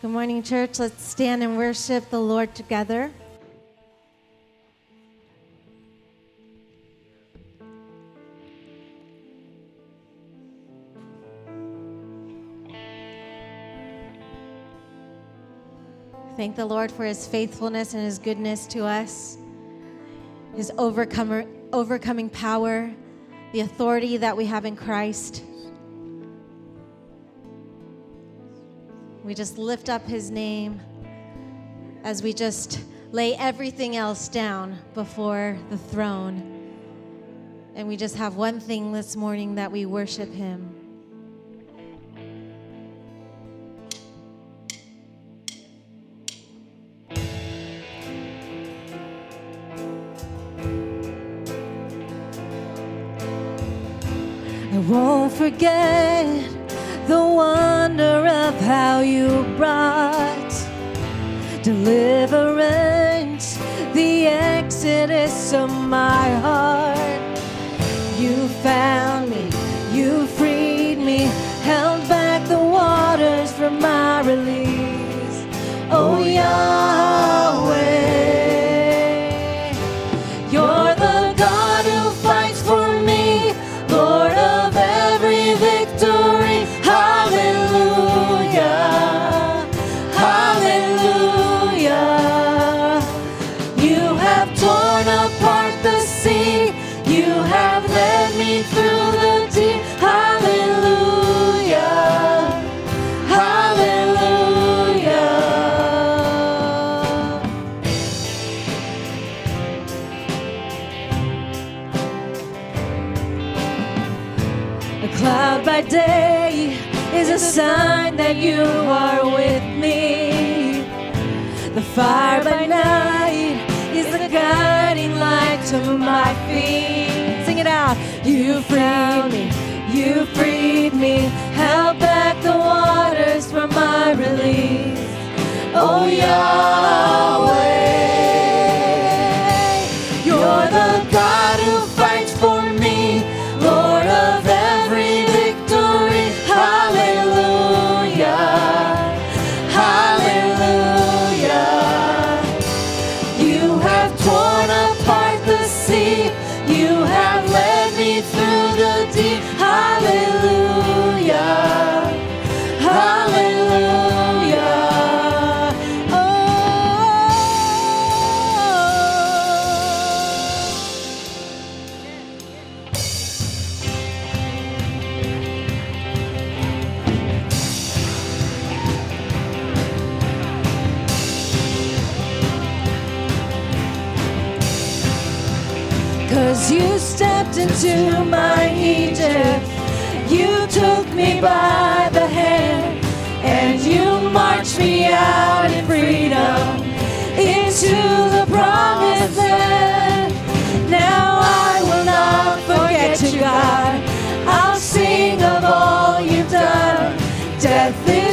Good morning, church. Let's stand and worship the Lord together. Thank the Lord for his faithfulness and his goodness to us, his overcomer, overcoming power, the authority that we have in Christ. We just lift up his name as we just lay everything else down before the throne. And we just have one thing this morning that we worship him. I won't forget of how you brought deliverance, the exodus of my heart. You found me, you freed me, held back the waters from my release. Oh, oh Yahweh, fire by night is the guiding light to my feet. Sing it out. You freed me, you freed me, held back the waters from my release. Oh Yahweh, by the hand and you march me out in freedom into the promised land. Now I will not forget you, God. I'll sing of all you've done. Death is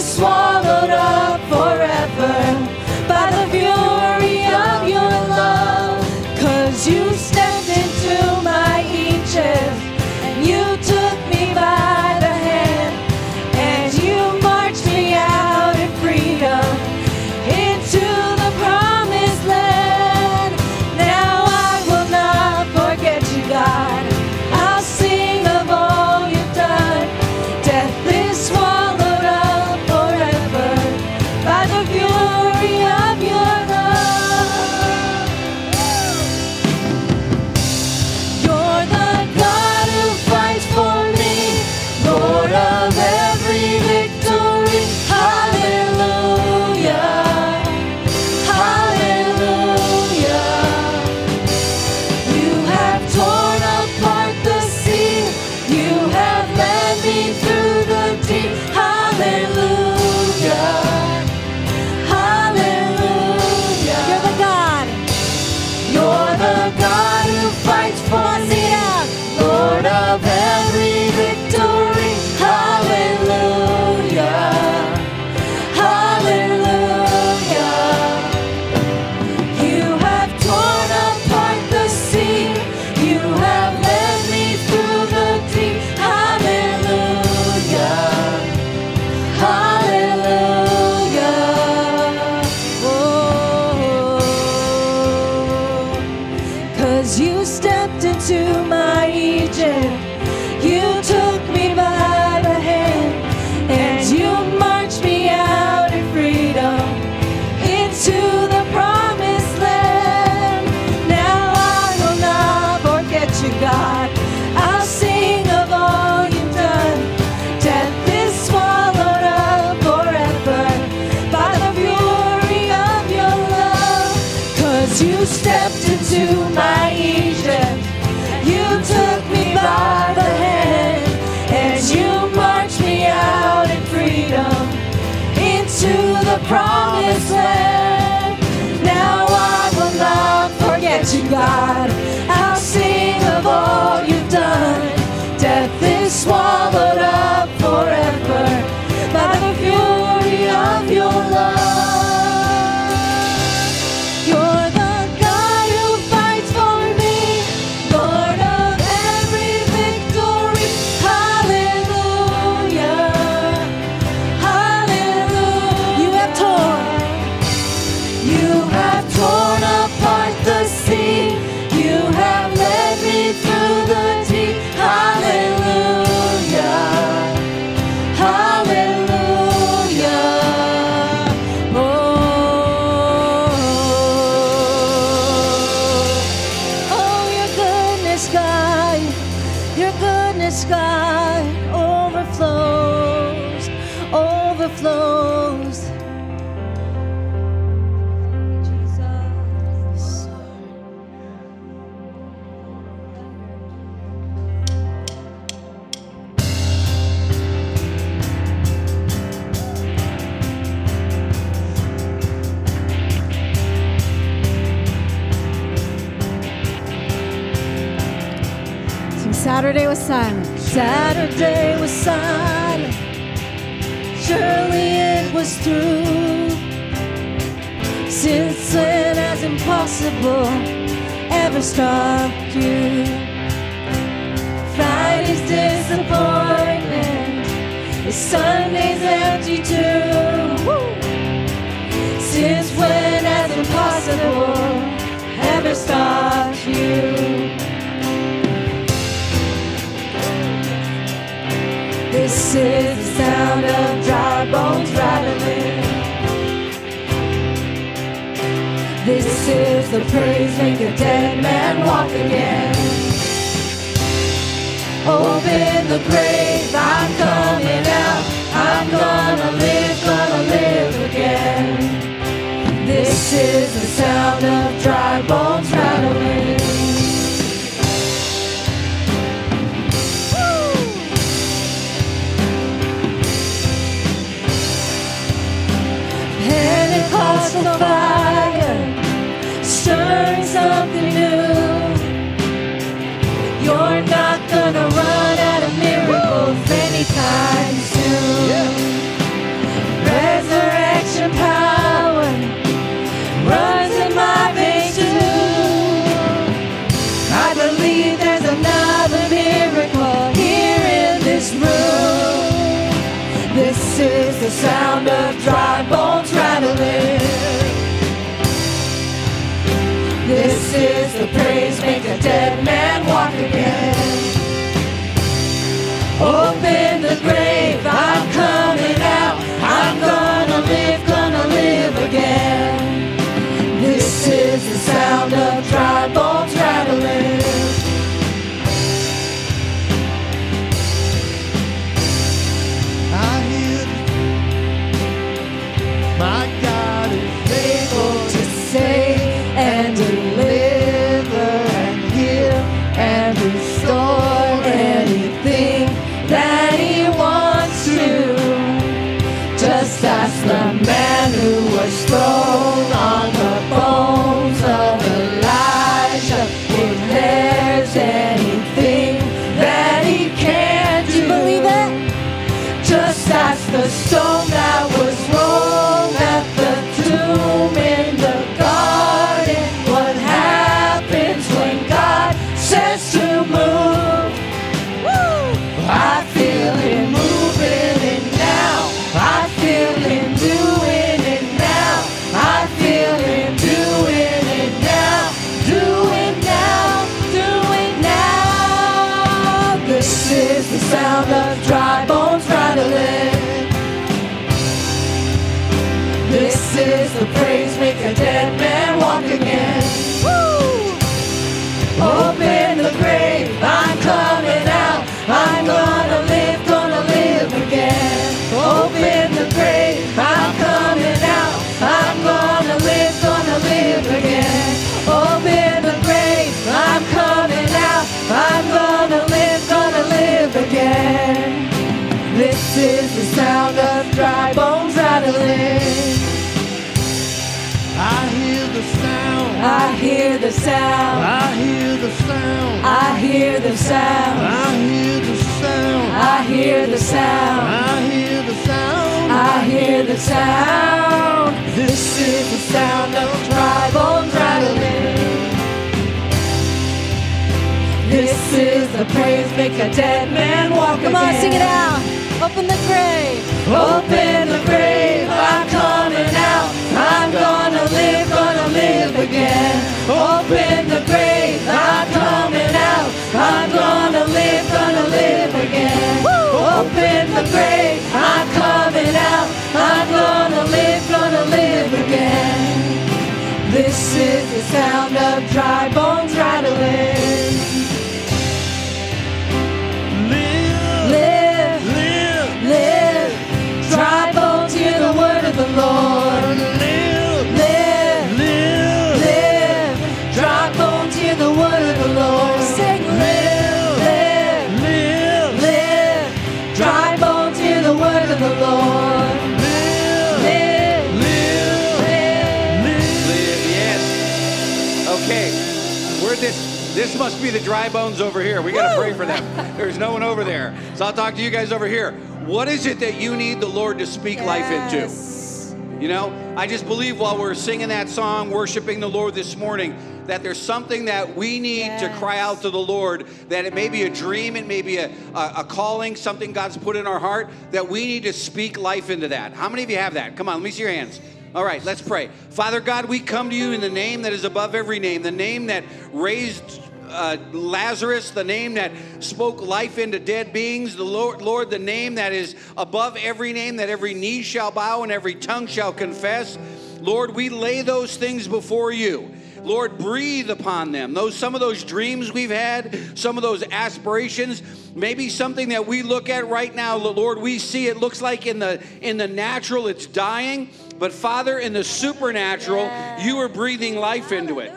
Saturday was silent. Saturday was silent. Surely it was true. Since then, as impossible ever stopped you. Friday's disappointment is Sunday's empty too. Since when, as impossible ever stopped you? This is the sound of dry bones rattling. This is the praise make a dead man walk again. Open the grave, I'm coming out. I'm gonna live, gonna live again. This is the sound of dry bones rattling. the fire, something new. You're not gonna run out of miracles anytime soon. Yeah. dead man walk again. Open the grave, I'm coming out. I'm gonna live, gonna live again. This is the sound of tribal. I hear the sound. I hear the sound. I hear the sound. I hear the sound. I hear the sound. I hear the sound. I hear the sound. This is the sound of dry bones rattling. This is the praise make a dead man walk Come on, sing it out. Open the grave. Open the grave, I'm coming out. I'm gonna live, gonna live again. Open the grave, I'm coming out. I'm gonna live, gonna live again. Open the grave, I'm coming out. I'm gonna live, gonna live again. This is the sound of dry bones rattling. Live. Live, Live. live, dry bones hear the word of the Lord. This must be the dry bones over here. We got to pray for them. There's no one over there. So I'll talk to you guys over here. What is it that you need the Lord to speak life into? You know, I just believe while we're singing that song, worshiping the Lord this morning, that there's something that we need to cry out to the Lord. That it may be a dream, it may be a, a, a calling, something God's put in our heart, that we need to speak life into that. How many of you have that? Come on, let me see your hands. All right, let's pray. Father God, we come to you in the name that is above every name, the name that raised uh, Lazarus, the name that spoke life into dead beings, the Lord, Lord, the name that is above every name, that every knee shall bow and every tongue shall confess. Lord, we lay those things before you. Lord, breathe upon them. Those some of those dreams we've had, some of those aspirations, maybe something that we look at right now, Lord, we see it looks like in the in the natural it's dying, but Father, in the supernatural, you are breathing life into it.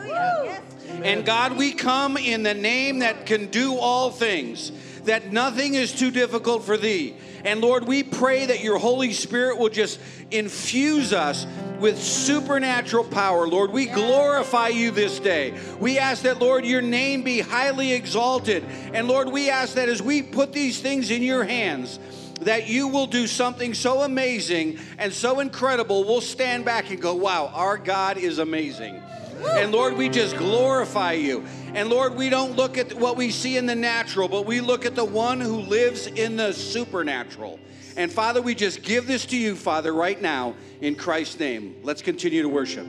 And God, we come in the name that can do all things, that nothing is too difficult for thee. And Lord, we pray that your Holy Spirit will just infuse us with supernatural power. Lord, we glorify you this day. We ask that, Lord, your name be highly exalted. And Lord, we ask that as we put these things in your hands, that you will do something so amazing and so incredible, we'll stand back and go, wow, our God is amazing. And Lord, we just glorify you. And Lord, we don't look at what we see in the natural, but we look at the one who lives in the supernatural. And Father, we just give this to you, Father, right now in Christ's name. Let's continue to worship.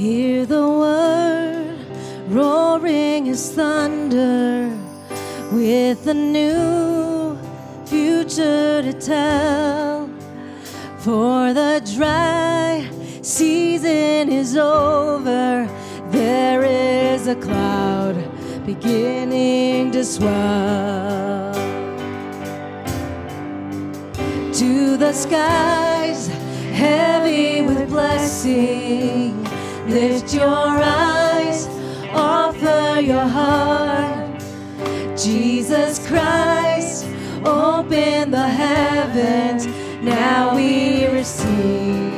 Hear the as thunder with a new future to tell. For the dry season is over, there is a cloud beginning to swell. To the skies, heavy with blessing, lift your eyes, offer your heart. Jesus Christ, open the heavens. Now we receive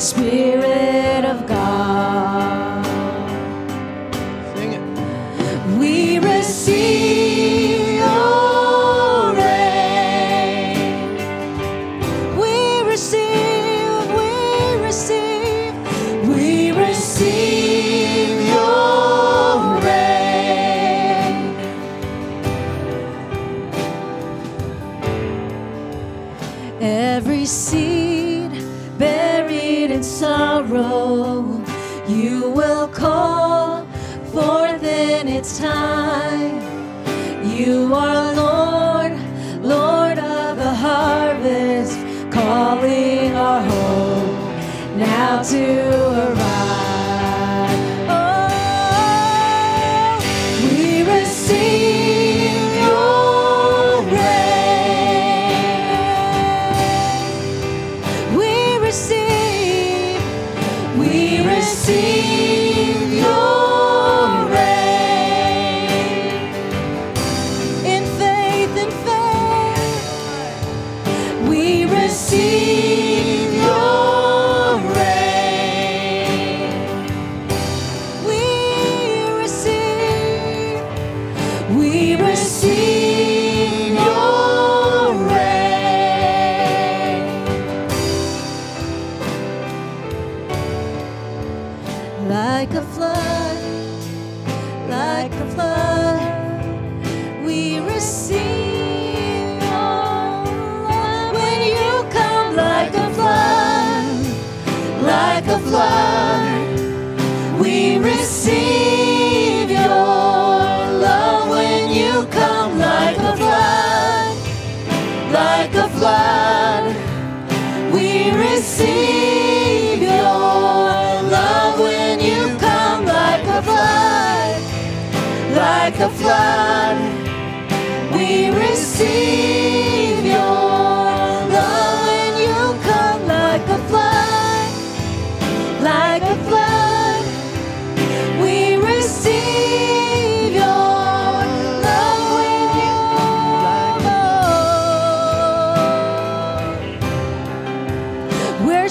Spirit of now to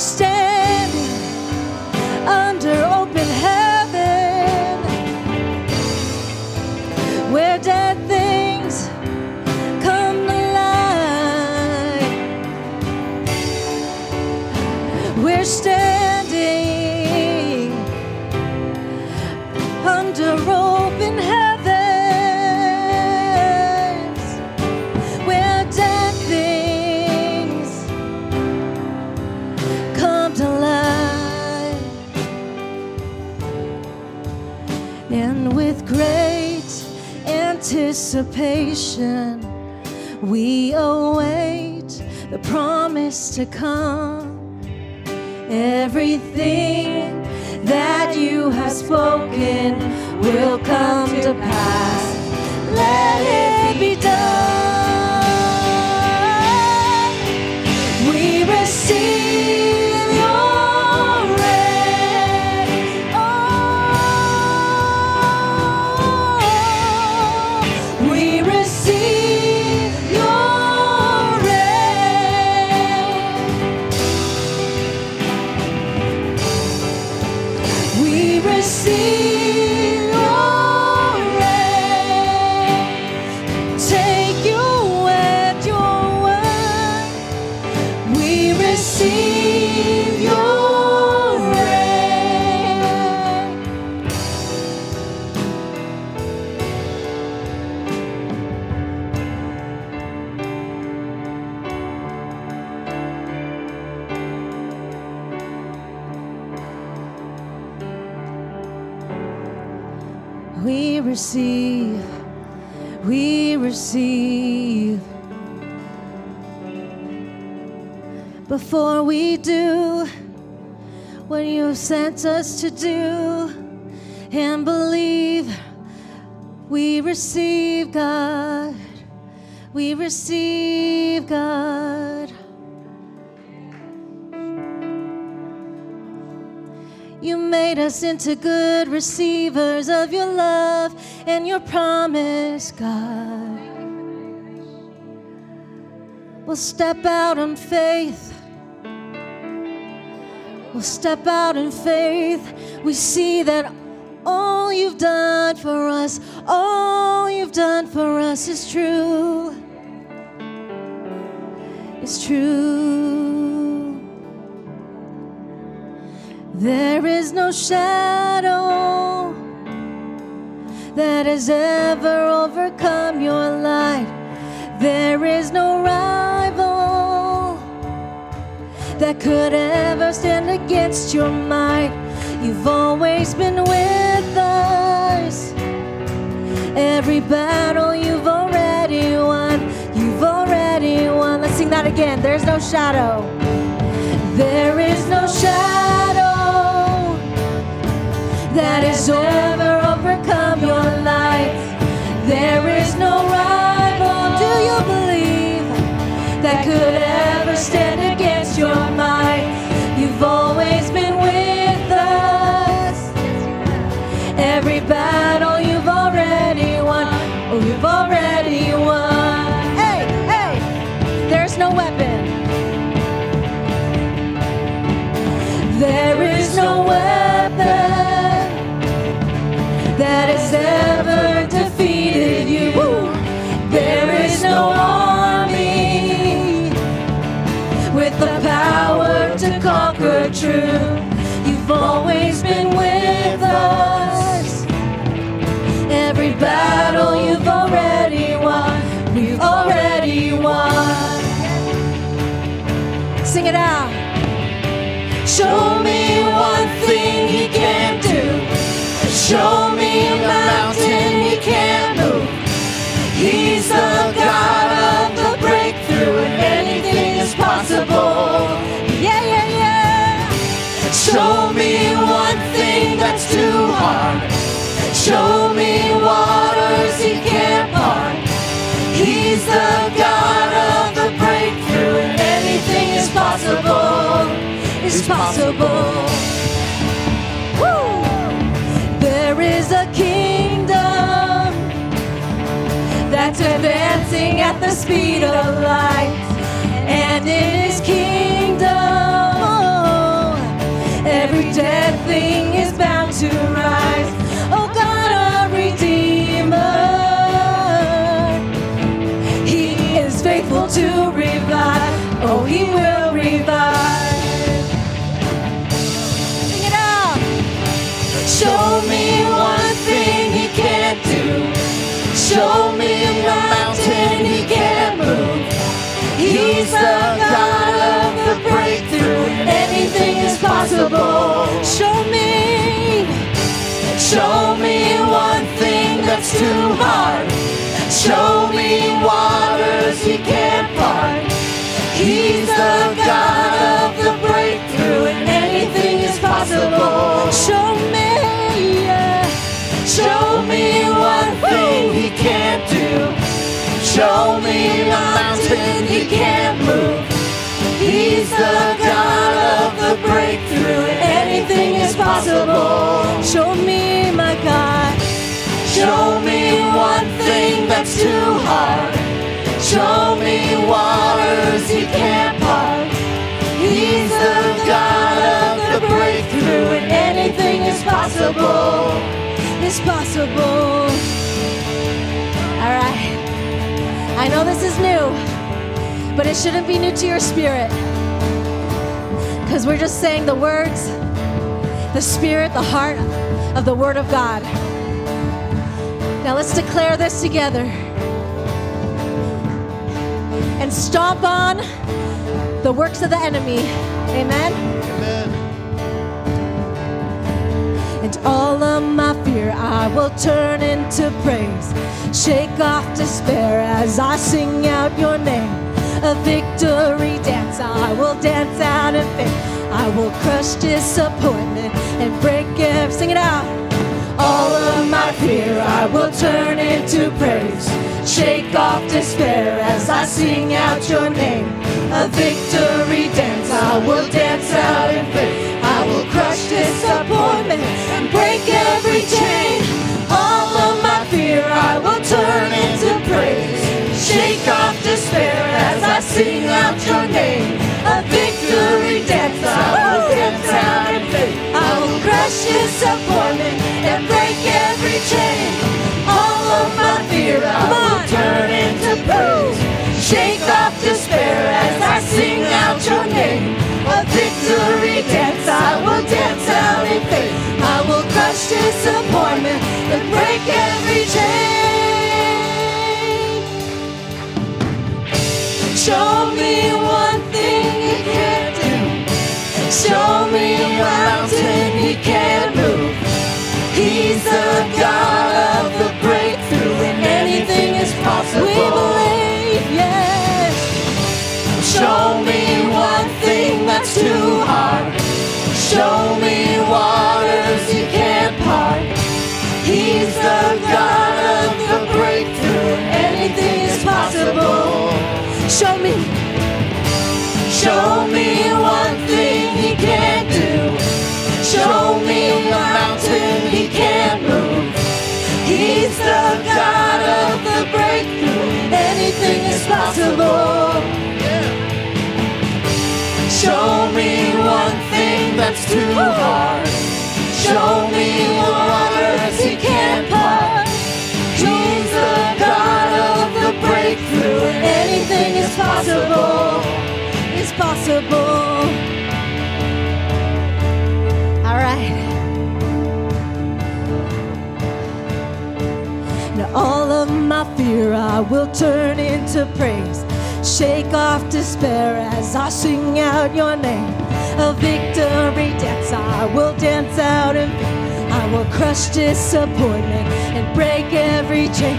we're to come. Everything that you have spoken will come to pass. Us to do and believe, we receive God. We receive God. You made us into good receivers of your love and your promise, God. We'll step out in faith. We'll step out in faith. We see that all you've done for us, all you've done for us is true. It's true. There is no shadow that has ever overcome your light. There is no rival that could ever stand against your might. You've always been with us. Every battle you've already won. You've already won. Let's sing that again. There's no shadow. There is no shadow that has ever overcome your light. There is no rival. Do you believe that could ever stand your might? Show me waters he can't part. He's the God of the breakthrough, and anything is possible. Is possible. Woo! There is a kingdom that's advancing at the speed of light, and in His kingdom, every dead thing is bound to rise. Show me a mountain he can't move. He's the God of the breakthrough. Anything is possible. Show me. Show me one thing that's too hard. Show me waters he can't part. He's the God of the breakthrough, and anything is possible. Show me. Show me one thing he can't do. Show me a mountain he can't move. He's the God of the breakthrough, anything is possible. Show me, my God. Show me one thing that's too hard. Show me waters he can't part. He's the God of the breakthrough, and anything is possible. It's possible. All right. I know this is new, but it shouldn't be new to your spirit. Because we're just saying the words, the spirit, the heart of the Word of God. Now let's declare this together and stomp on the works of the enemy. Amen. Amen. And all of my fear I will turn into praise. Shake off despair as I sing out your name. A victory dance I will dance out in faith. I will crush disappointment and break every. Sing it out. All of my fear I will turn into praise. Shake off despair as I sing out your name. A victory dance I will dance out in faith. I will crush disappointment and break every chain. All of my fear I will turn into praise. Shake off despair as I sing out your name. A victory dance I will dance out in faith. I will crush disappointment and break every chain. All of my fear I will turn into praise. Shake off despair as I sing out your name. A victory dance I will dance out in faith. I will crush disappointment and break every chain. Show me one thing he can't do. Show me a mountain he can't move. He's the God of the breakthrough, and anything is possible. We believe, yes. Show me one thing that's too hard. Show me waters he can't part. He's the God of the breakthrough, anything is possible. Show me. Show me one thing he can't do. Show me a mountain he can't move. He's the God of the breakthrough. Anything is possible. Show me one thing that's too hard. Show me waters he can't part. He's the God of the breakthrough. Anything is possible. It's possible. All right. Now all of my fear I will turn into praise. Shake off despair as I sing out your name. A victory dance I will dance out in faith. I will crush disappointment and break every chain.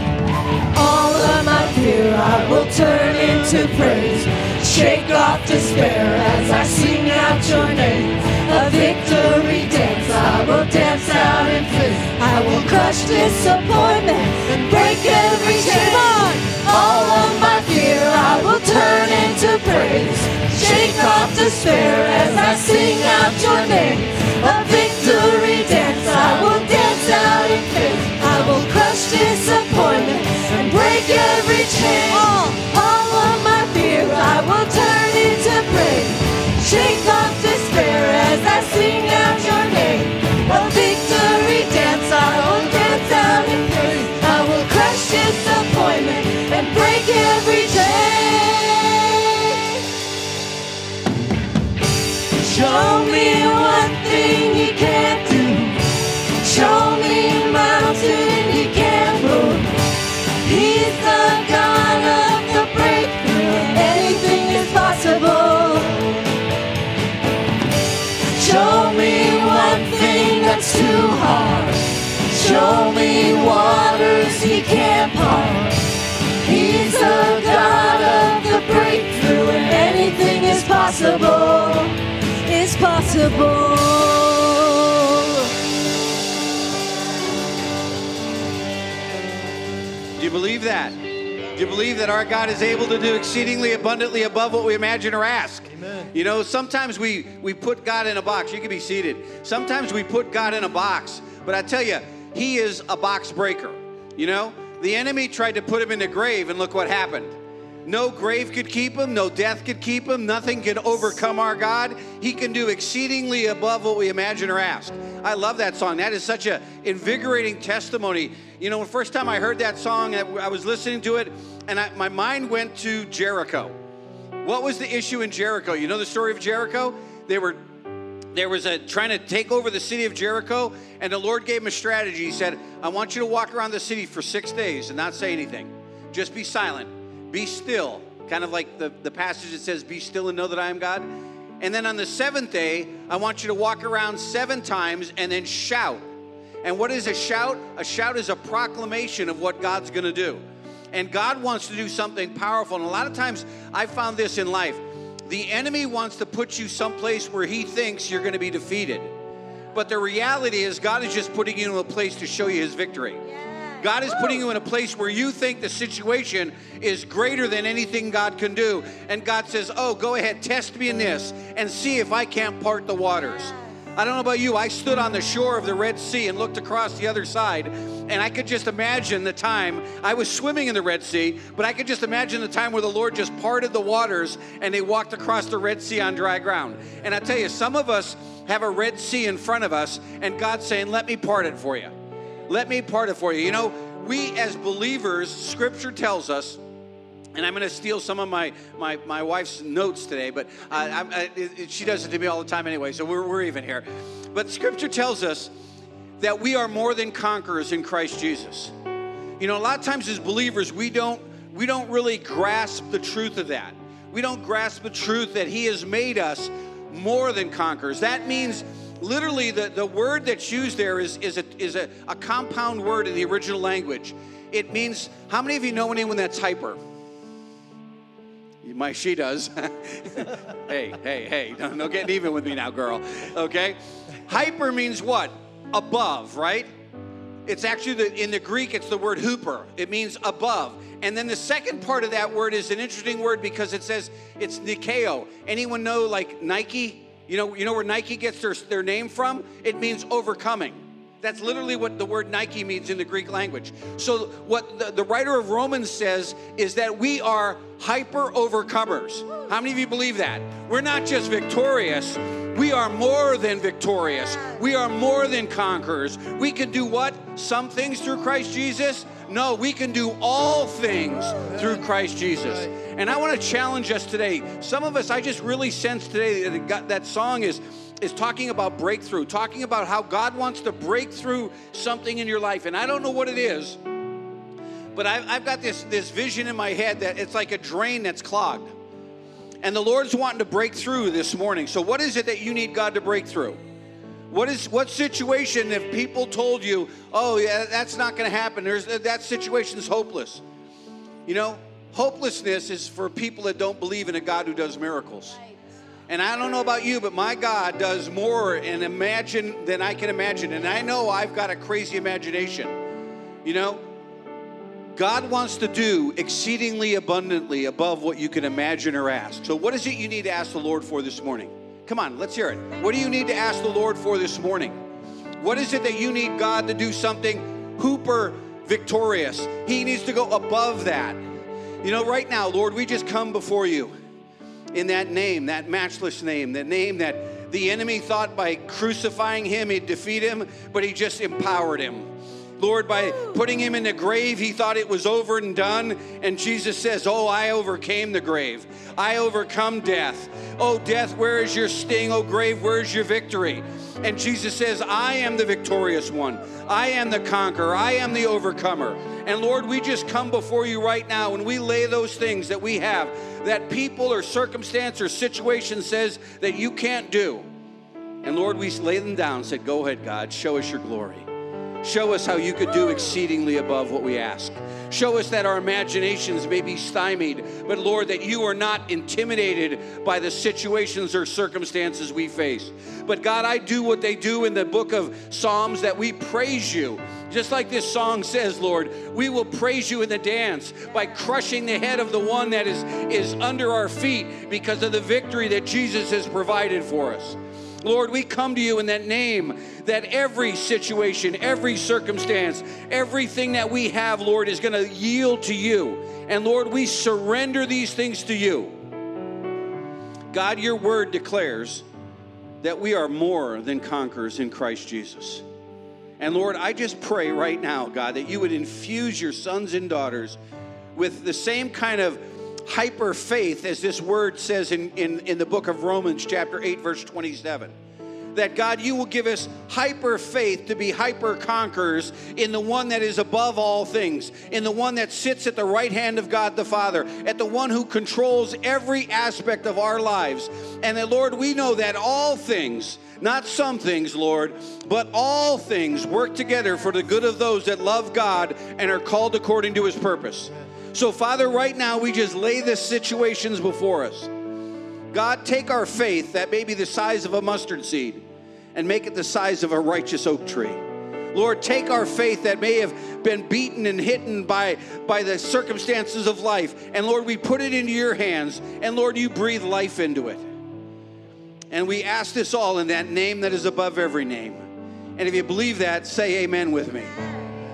All of my fear I will turn into praise. Shake off despair as I sing out your name. A victory dance I will dance out in faith. I will crush disappointment and break every chain. All I will turn into praise. Shake off despair as I sing out your name. A victory dance I will dance out in faith. I will crush disappointment and break every chain. All, all of my fear I will turn into praise. Shake off despair as I sing out your Show me one thing he can't do. Show me a mountain he can't move. He's the God of the breakthrough. Anything is possible. Show me one thing that's too hard. Show me waters he can't part. He's the God of the breakthrough, and anything is possible. Possible. Do you believe that? Do you believe that our God is able to do exceedingly abundantly above what we imagine or ask? Amen. You know, sometimes we we put God in a box. You can be seated. Sometimes we put God in a box, but I tell you, He is a box breaker. You know, the enemy tried to put him in the grave, and look what happened. No grave could keep him, no death could keep him, nothing can overcome our God. He can do exceedingly above what we imagine or ask. I love that song. That is such a invigorating testimony. You know, the first time I heard that song, I I was listening to it, and I, my mind went to Jericho. What was the issue in Jericho? You know the story of Jericho? They were there was a trying to take over the city of Jericho, and the Lord gave him a strategy. He said, I want you to walk around the city for six days and not say anything. Just be silent. Be still. Kind of like the, the passage that says, Be still and know that I am God. And then on the seventh day, I want you to walk around seven times and then shout. And what is a shout? A shout is a proclamation of what God's gonna do. And God wants to do something powerful. And a lot of times I found this in life. The enemy wants to put you someplace where he thinks you're gonna be defeated. But the reality is, God is just putting you in a place to show you his victory. God is putting you in a place where you think the situation is greater than anything God can do. And God says, Oh, go ahead, test me in this and see if I can't part the waters. I don't know about you, I stood on the shore of the Red Sea and looked across the other side, and I could just imagine the time I was swimming in the Red Sea, but I could just imagine the time where the Lord just parted the waters and they walked across the Red Sea on dry ground. And I tell you, some of us have a Red Sea in front of us, and God's saying, Let me part it for you. Let me part it for you. You know, we as believers, Scripture tells us, and I'm going to steal some of my, my, my wife's notes today, but I, it, she does it to me all the time anyway, so we're, we're even here. But Scripture tells us that we are more than conquerors in Christ Jesus. You know, a lot of times as believers, we don't we don't really grasp the truth of that. We don't grasp the truth that He has made us more than conquerors. That means literally the, the word that's used there is, is, a, is a, a compound word in the original language. It means, how many of you know anyone that's hyper? My she does. hey, hey, hey! No, getting even with me now, girl. Okay, hyper means what? Above, right? It's actually the, in the Greek. It's the word hooper. It means above. And then the second part of that word is an interesting word because it says it's Nikeo. Anyone know like Nike? You know, you know where Nike gets their, their name from? It means overcoming. That's literally what the word Nike means in the Greek language. So, what the, the writer of Romans says is that we are hyper overcomers. How many of you believe that? We're not just victorious, we are more than victorious. We are more than conquerors. We can do what? Some things through Christ Jesus? No, we can do all things through Christ Jesus. And I want to challenge us today. Some of us, I just really sense today that got, that song is is talking about breakthrough, talking about how God wants to break through something in your life. And I don't know what it is, but I've, I've got this, this vision in my head that it's like a drain that's clogged. And the Lord's wanting to break through this morning. So, what is it that you need God to break through? What is what situation if people told you, "Oh, yeah, that's not going to happen. There's that situation's hopeless." You know, hopelessness is for people that don't believe in a God who does miracles. And I don't know about you, but my God does more and imagine than I can imagine. And I know I've got a crazy imagination. You know, God wants to do exceedingly abundantly above what you can imagine or ask. So, what is it you need to ask the Lord for this morning? Come on, let's hear it. What do you need to ask the Lord for this morning? What is it that you need God to do something hooper victorious? He needs to go above that. You know, right now, Lord, we just come before you in that name, that matchless name, that name that the enemy thought by crucifying him, he'd defeat him, but he just empowered him. Lord, by putting him in the grave, he thought it was over and done. And Jesus says, Oh, I overcame the grave. I overcome death. Oh, death, where is your sting? Oh, grave, where is your victory? And Jesus says, I am the victorious one. I am the conqueror. I am the overcomer. And Lord, we just come before you right now and we lay those things that we have that people or circumstance or situation says that you can't do. And Lord, we lay them down and said, Go ahead, God, show us your glory. Show us how you could do exceedingly above what we ask. Show us that our imaginations may be stymied, but Lord, that you are not intimidated by the situations or circumstances we face. But God, I do what they do in the book of Psalms that we praise you. Just like this song says, Lord, we will praise you in the dance by crushing the head of the one that is, is under our feet because of the victory that Jesus has provided for us. Lord, we come to you in that name that every situation, every circumstance, everything that we have, Lord, is going to yield to you. And Lord, we surrender these things to you. God, your word declares that we are more than conquerors in Christ Jesus. And Lord, I just pray right now, God, that you would infuse your sons and daughters with the same kind of hyper faith as this word says in, in, in the book of Romans, chapter 8, verse 27 that God, you will give us hyper faith to be hyper conquerors in the one that is above all things, in the one that sits at the right hand of God the Father, at the one who controls every aspect of our lives. And that, Lord, we know that all things, not some things, Lord, but all things work together for the good of those that love God and are called according to his purpose. So, Father, right now we just lay the situations before us. God, take our faith that may be the size of a mustard seed and make it the size of a righteous oak tree. Lord, take our faith that may have been beaten and hidden by, by the circumstances of life, and Lord, we put it into your hands, and Lord, you breathe life into it. And we ask this all in that name that is above every name. And if you believe that, say amen with me.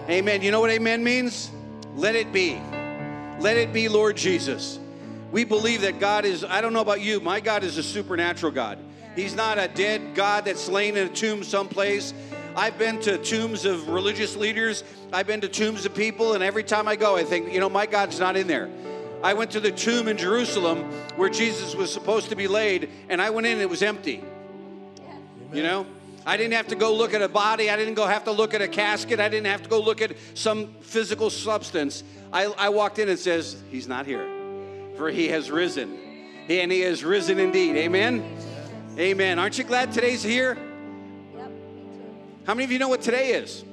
Amen. You know what amen means? Let it be. Let it be, Lord Jesus. We believe that God is, I don't know about you, my God is a supernatural God. He's not a dead God that's laying in a tomb someplace. I've been to tombs of religious leaders, I've been to tombs of people, and every time I go, I think, you know, my God's not in there. I went to the tomb in Jerusalem where Jesus was supposed to be laid, and I went in and it was empty. You know? I didn't have to go look at a body. I didn't go have to look at a casket. I didn't have to go look at some physical substance. I, I walked in and says, He's not here, for He has risen, and He has risen indeed. Amen. Amen. Aren't you glad today's here? Yep, me too. How many of you know what today is?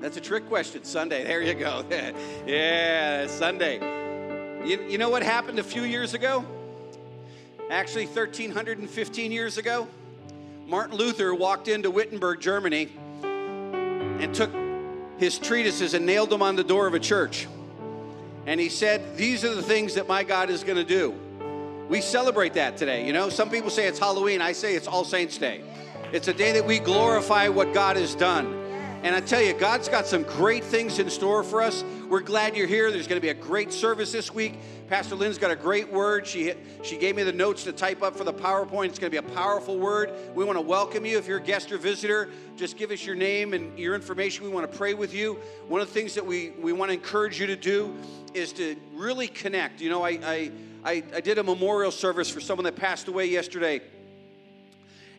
That's a trick question. Sunday. There you go. yeah, Sunday. You, you know what happened a few years ago? Actually, 1315 years ago, Martin Luther walked into Wittenberg, Germany, and took his treatises and nailed them on the door of a church. And he said, These are the things that my God is going to do. We celebrate that today. You know, some people say it's Halloween. I say it's All Saints' Day. It's a day that we glorify what God has done. And I tell you, God's got some great things in store for us. We're glad you're here. There's going to be a great service this week. Pastor Lynn's got a great word. She she gave me the notes to type up for the PowerPoint. It's going to be a powerful word. We want to welcome you. If you're a guest or visitor, just give us your name and your information. We want to pray with you. One of the things that we we want to encourage you to do is to really connect. You know, I I I, I did a memorial service for someone that passed away yesterday.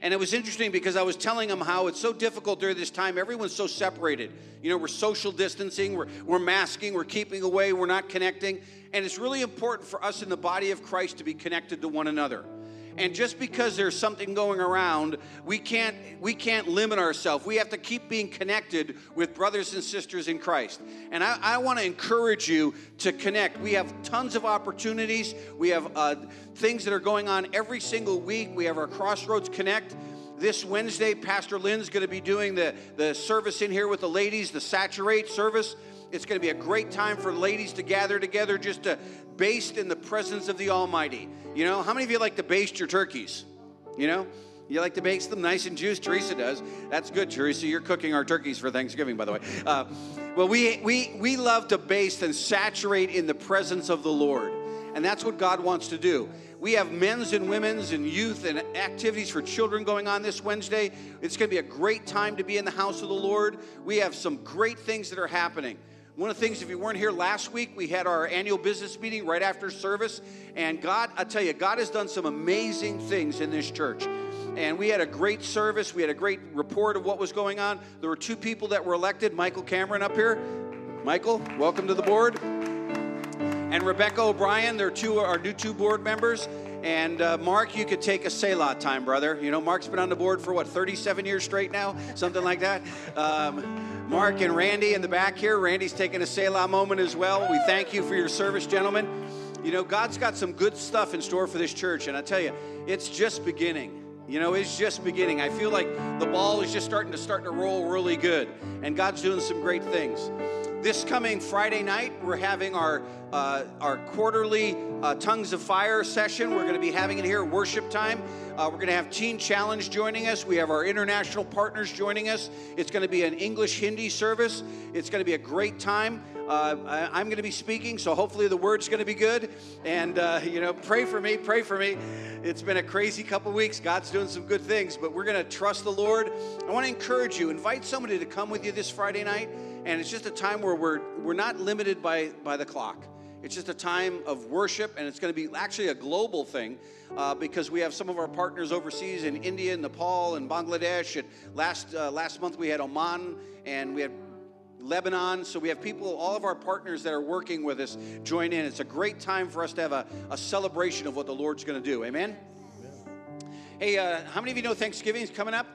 And it was interesting because I was telling them how it's so difficult during this time. Everyone's so separated. You know, we're social distancing, we're, we're masking, we're keeping away, we're not connecting. And it's really important for us in the body of Christ to be connected to one another. And just because there's something going around, we can't we can't limit ourselves. We have to keep being connected with brothers and sisters in Christ. And I, I want to encourage you to connect. We have tons of opportunities. We have uh, things that are going on every single week. We have our Crossroads Connect. This Wednesday, Pastor Lynn's going to be doing the, the service in here with the ladies, the Saturate service. It's going to be a great time for ladies to gather together just to baste in the presence of the Almighty. You know, how many of you like to baste your turkeys? You know, you like to baste them nice and juicy. Teresa does. That's good, Teresa. You're cooking our turkeys for Thanksgiving, by the way. Uh, well, we, we, we love to baste and saturate in the presence of the Lord. And that's what God wants to do. We have men's and women's and youth and activities for children going on this Wednesday. It's going to be a great time to be in the house of the Lord. We have some great things that are happening. One of the things, if you weren't here last week, we had our annual business meeting right after service. And God, I tell you, God has done some amazing things in this church. And we had a great service. We had a great report of what was going on. There were two people that were elected Michael Cameron up here. Michael, welcome to the board. And Rebecca O'Brien, they're two, our new two board members. And uh, Mark, you could take a Selah time, brother. You know, Mark's been on the board for what, 37 years straight now? Something like that. Um, Mark and Randy in the back here. Randy's taking a Selah moment as well. We thank you for your service, gentlemen. You know, God's got some good stuff in store for this church, and I tell you, it's just beginning. You know, it's just beginning. I feel like the ball is just starting to start to roll really good, and God's doing some great things. This coming Friday night, we're having our uh, our quarterly uh, Tongues of Fire session. We're going to be having it here worship time. Uh, we're going to have Teen Challenge joining us. We have our international partners joining us. It's going to be an English Hindi service. It's going to be a great time. Uh, I, am going to be speaking, so hopefully the word's going to be good. And, uh, you know, pray for me, pray for me. It's been a crazy couple weeks. God's doing some good things, but we're going to trust the Lord. I want to encourage you, invite somebody to come with you this Friday night. And it's just a time where we're, we're not limited by, by the clock. It's just a time of worship, and it's going to be actually a global thing uh, because we have some of our partners overseas in India, and Nepal, and Bangladesh. And last uh, last month we had Oman, and we had Lebanon. So we have people, all of our partners that are working with us join in. It's a great time for us to have a, a celebration of what the Lord's going to do. Amen? Amen. Hey, uh, how many of you know Thanksgiving is coming up?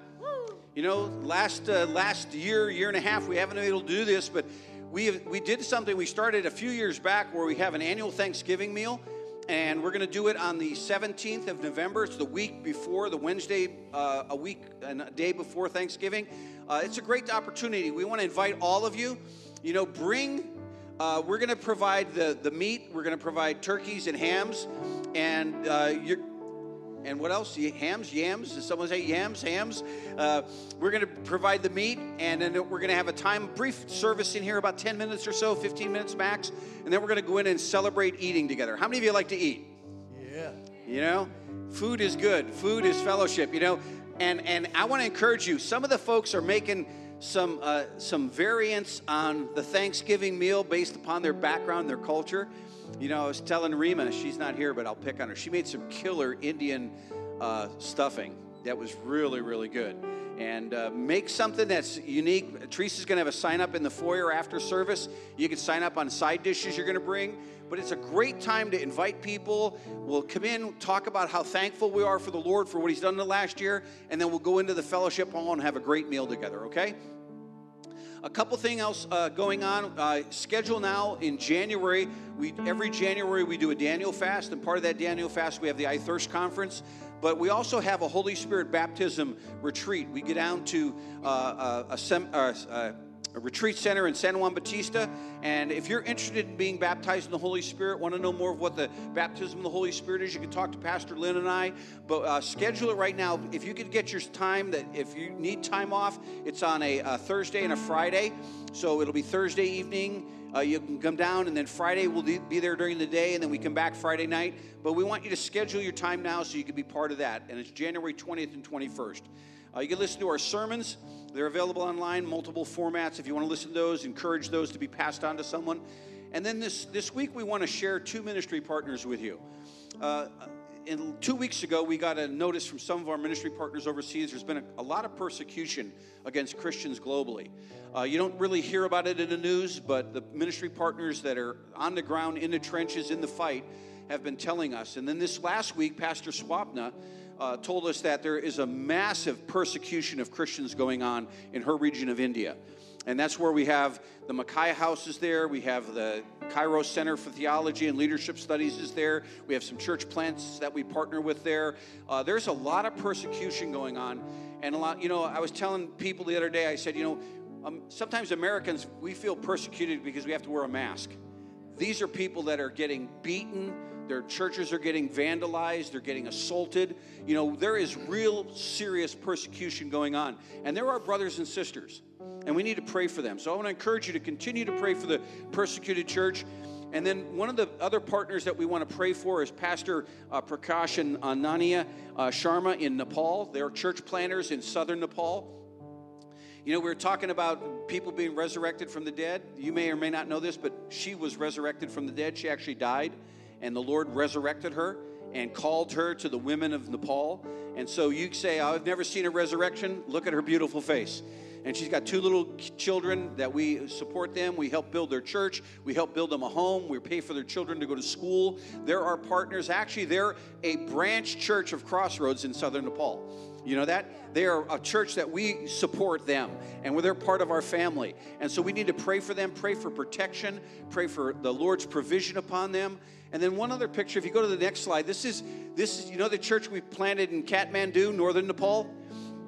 You know, last uh, last year, year and a half, we haven't been able to do this, but we, have, we did something we started a few years back where we have an annual Thanksgiving meal, and we're going to do it on the 17th of November. It's the week before, the Wednesday, uh, a week and a day before Thanksgiving. Uh, it's a great opportunity. We want to invite all of you. You know, bring. Uh, we're going to provide the the meat. We're going to provide turkeys and hams, and uh, you're and what else? Hams, yams. Does someone say yams, hams? Uh, we're going to provide the meat, and then we're going to have a time, brief service in here, about 10 minutes or so, 15 minutes max, and then we're going to go in and celebrate eating together. How many of you like to eat? Yeah. You know, food is good. Food is fellowship. You know, and and I want to encourage you. Some of the folks are making some uh, some variants on the Thanksgiving meal based upon their background, their culture. You know, I was telling Rima, she's not here, but I'll pick on her. She made some killer Indian uh, stuffing that was really, really good. And uh, make something that's unique. Teresa's going to have a sign up in the foyer after service. You can sign up on side dishes you're going to bring. But it's a great time to invite people. We'll come in, talk about how thankful we are for the Lord for what He's done in the last year, and then we'll go into the fellowship hall and have a great meal together, okay? A couple things else uh, going on. Uh, schedule now in January. We every January we do a Daniel fast, and part of that Daniel fast we have the I Thirst conference. But we also have a Holy Spirit baptism retreat. We get down to uh, uh a, sem- uh, uh, retreat center in San Juan Bautista. And if you're interested in being baptized in the Holy Spirit, want to know more of what the baptism of the Holy Spirit is, you can talk to Pastor Lynn and I. But uh, schedule it right now. If you could get your time, that if you need time off, it's on a, a Thursday and a Friday. So it'll be Thursday evening. Uh, you can come down, and then Friday we'll be there during the day, and then we come back Friday night. But we want you to schedule your time now so you can be part of that. And it's January 20th and 21st. Uh, you can listen to our sermons. They're available online, multiple formats. If you want to listen to those, encourage those to be passed on to someone. And then this, this week, we want to share two ministry partners with you. Uh, two weeks ago, we got a notice from some of our ministry partners overseas. There's been a, a lot of persecution against Christians globally. Uh, you don't really hear about it in the news, but the ministry partners that are on the ground, in the trenches, in the fight, have been telling us. And then this last week, Pastor Swapna uh, told us that there is a massive persecution of Christians going on in her region of India. And that's where we have the Micaiah House is there. We have the Cairo Center for Theology and Leadership Studies is there. We have some church plants that we partner with there. Uh, there's a lot of persecution going on. And a lot, you know, I was telling people the other day, I said, you know, um, sometimes Americans, we feel persecuted because we have to wear a mask. These are people that are getting beaten, their churches are getting vandalized, they're getting assaulted. You know, there is real serious persecution going on. And there are brothers and sisters, and we need to pray for them. So I want to encourage you to continue to pray for the persecuted church. And then one of the other partners that we want to pray for is Pastor uh, Prakash and Ananya uh, Sharma in Nepal. They're church planters in southern Nepal. You know, we were talking about people being resurrected from the dead. You may or may not know this, but she was resurrected from the dead. She actually died and the Lord resurrected her and called her to the women of Nepal. And so you say, I've never seen a resurrection. Look at her beautiful face. And she's got two little children that we support them. We help build their church. We help build them a home. We pay for their children to go to school. They're our partners. Actually, they're a branch church of Crossroads in southern Nepal. You know that? They are a church that we support them and they're part of our family. And so we need to pray for them, pray for protection, pray for the Lord's provision upon them. And then one other picture, if you go to the next slide, this is this is you know the church we planted in Kathmandu, northern Nepal,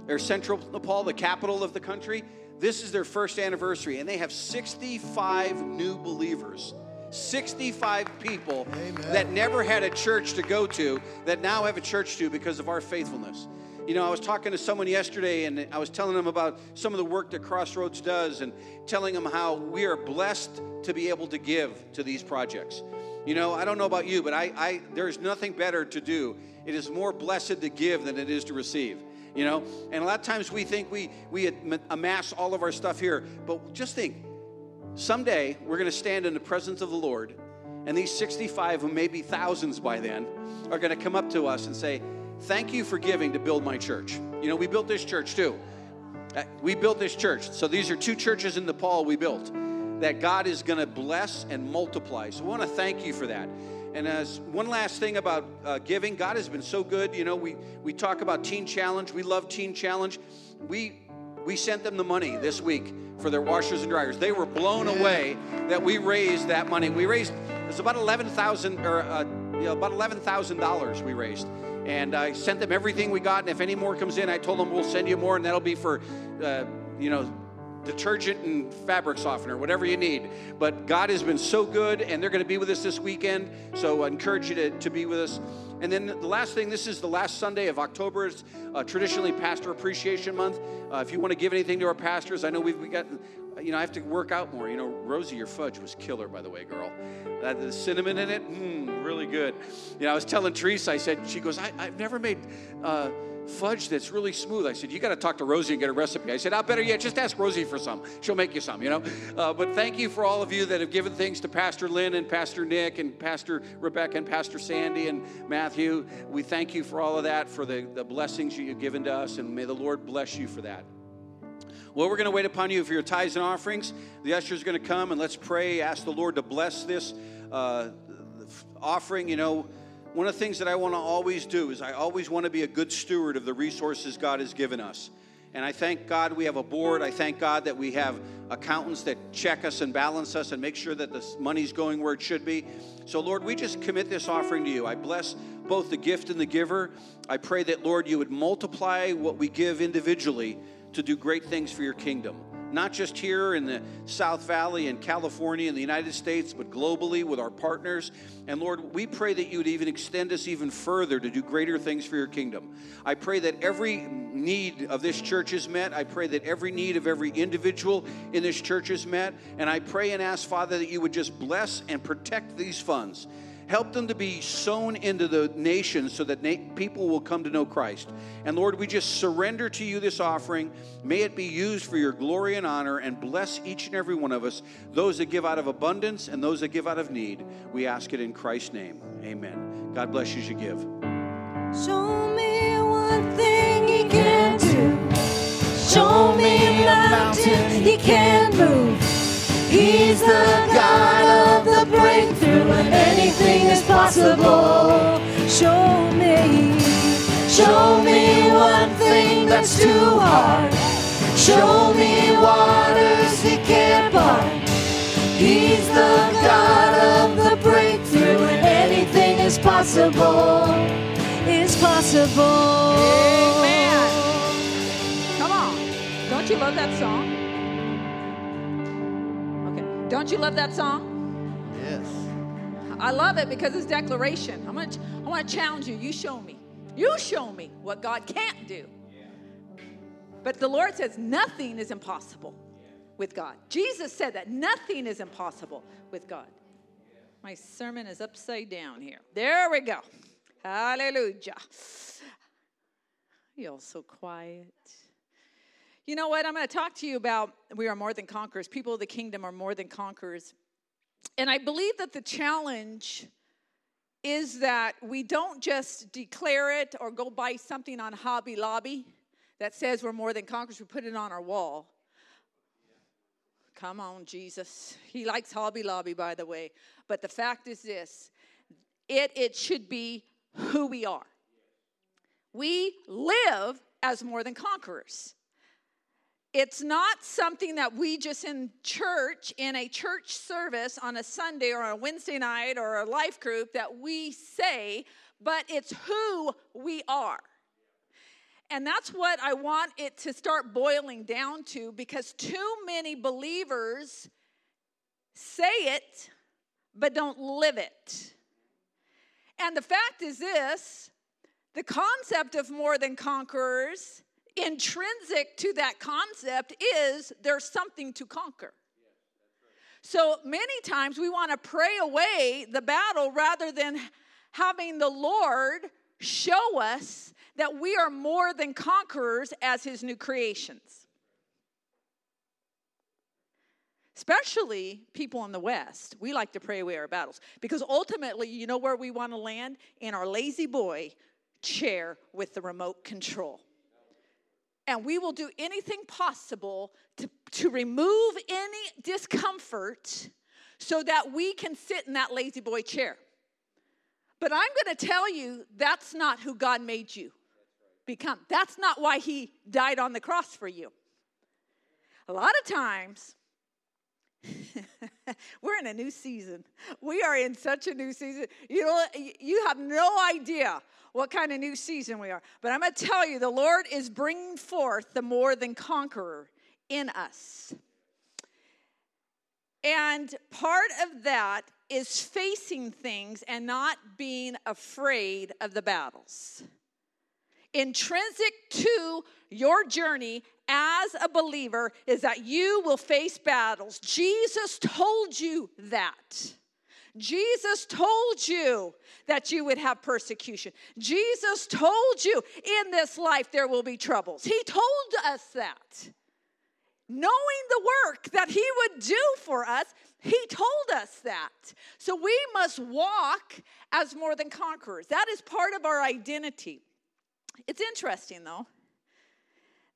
or central Nepal, the capital of the country. This is their first anniversary, and they have 65 new believers. 65 people Amen. that never had a church to go to that now have a church to because of our faithfulness. You know, I was talking to someone yesterday and I was telling them about some of the work that Crossroads does and telling them how we are blessed to be able to give to these projects. You know, I don't know about you, but I, I there's nothing better to do. It is more blessed to give than it is to receive. You know, and a lot of times we think we we amass all of our stuff here, but just think, someday we're going to stand in the presence of the Lord, and these 65, who may be thousands by then, are going to come up to us and say, "Thank you for giving to build my church." You know, we built this church too. Uh, we built this church. So these are two churches in Nepal we built that God is going to bless and multiply. So I want to thank you for that. And as one last thing about uh, giving, God has been so good. You know, we we talk about Teen Challenge. We love Teen Challenge. We we sent them the money this week for their washers and dryers. They were blown away that we raised that money. We raised it's about eleven thousand or uh, you know, about eleven thousand dollars we raised. And I sent them everything we got, and if any more comes in, I told them we'll send you more, and that'll be for, uh, you know, detergent and fabric softener, whatever you need. But God has been so good, and they're going to be with us this weekend. So I encourage you to, to be with us. And then the last thing, this is the last Sunday of October. It's uh, traditionally Pastor Appreciation Month. Uh, if you want to give anything to our pastors, I know we've we got, you know, I have to work out more. You know, Rosie, your fudge was killer, by the way, girl. That the cinnamon in it, mmm, really good. You know, I was telling Teresa, I said, she goes, I, have never made. Fudge that's really smooth. I said, You got to talk to Rosie and get a recipe. I said, I better yet, just ask Rosie for some. She'll make you some, you know? Uh, but thank you for all of you that have given things to Pastor Lynn and Pastor Nick and Pastor Rebecca and Pastor Sandy and Matthew. We thank you for all of that, for the, the blessings you've given to us, and may the Lord bless you for that. Well, we're going to wait upon you for your tithes and offerings. The usher is going to come and let's pray, ask the Lord to bless this uh, offering. You know, one of the things that I want to always do is I always want to be a good steward of the resources God has given us. And I thank God we have a board. I thank God that we have accountants that check us and balance us and make sure that the money's going where it should be. So, Lord, we just commit this offering to you. I bless both the gift and the giver. I pray that, Lord, you would multiply what we give individually to do great things for your kingdom. Not just here in the South Valley and California in the United States, but globally with our partners. And Lord, we pray that you would even extend us even further to do greater things for your kingdom. I pray that every need of this church is met. I pray that every need of every individual in this church is met. And I pray and ask, Father, that you would just bless and protect these funds. Help them to be sown into the nations so that na- people will come to know Christ. And Lord, we just surrender to you this offering. May it be used for your glory and honor and bless each and every one of us, those that give out of abundance and those that give out of need. We ask it in Christ's name. Amen. God bless you as you give. Show me one thing he can do. Show me a mountain he can move. He's the God of the breakthrough, anything is possible. Show me, show me one thing that's too hard. Show me waters he can't part. He's the God of the breakthrough, anything is possible. Is possible. Amen. Come on. Don't you love that song? Don't you love that song? Yes. I love it because it's declaration. I'm gonna, I want to challenge you. You show me. You show me what God can't do. But the Lord says nothing is impossible with God. Jesus said that nothing is impossible with God. My sermon is upside down here. There we go. Hallelujah. You're so quiet. You know what? I'm going to talk to you about we are more than conquerors. People of the kingdom are more than conquerors. And I believe that the challenge is that we don't just declare it or go buy something on Hobby Lobby that says we're more than conquerors. We put it on our wall. Come on, Jesus. He likes Hobby Lobby, by the way. But the fact is this it, it should be who we are. We live as more than conquerors. It's not something that we just in church, in a church service on a Sunday or a Wednesday night or a life group that we say, but it's who we are. And that's what I want it to start boiling down to because too many believers say it, but don't live it. And the fact is this the concept of more than conquerors, intrinsic to that concept, is there's something to conquer. So many times we want to pray away the battle rather than having the Lord show us that we are more than conquerors as his new creations. Especially people in the West, we like to pray away our battles because ultimately, you know where we want to land? In our La-Z-Boy chair with the remote control. And we will do anything possible to, to remove any discomfort so that we can sit in that La-Z-Boy chair. But I'm going to tell you that's not who God made you become. That's not why He died on the cross for you. A lot of times, we're in a new season. We are in such a new season. You know, you have no idea what kind of new season we are. But I'm going to tell you, the Lord is bringing forth the more than conqueror in us. And part of that is facing things and not being afraid of the battles. Intrinsic to your journey as a believer is that you will face battles. Jesus told you that. Jesus told you that you would have persecution. Jesus told you in this life there will be troubles. He told us that. Knowing the work that He would do for us, He told us that. So we must walk as more than conquerors. That is part of our identity. It's interesting, though,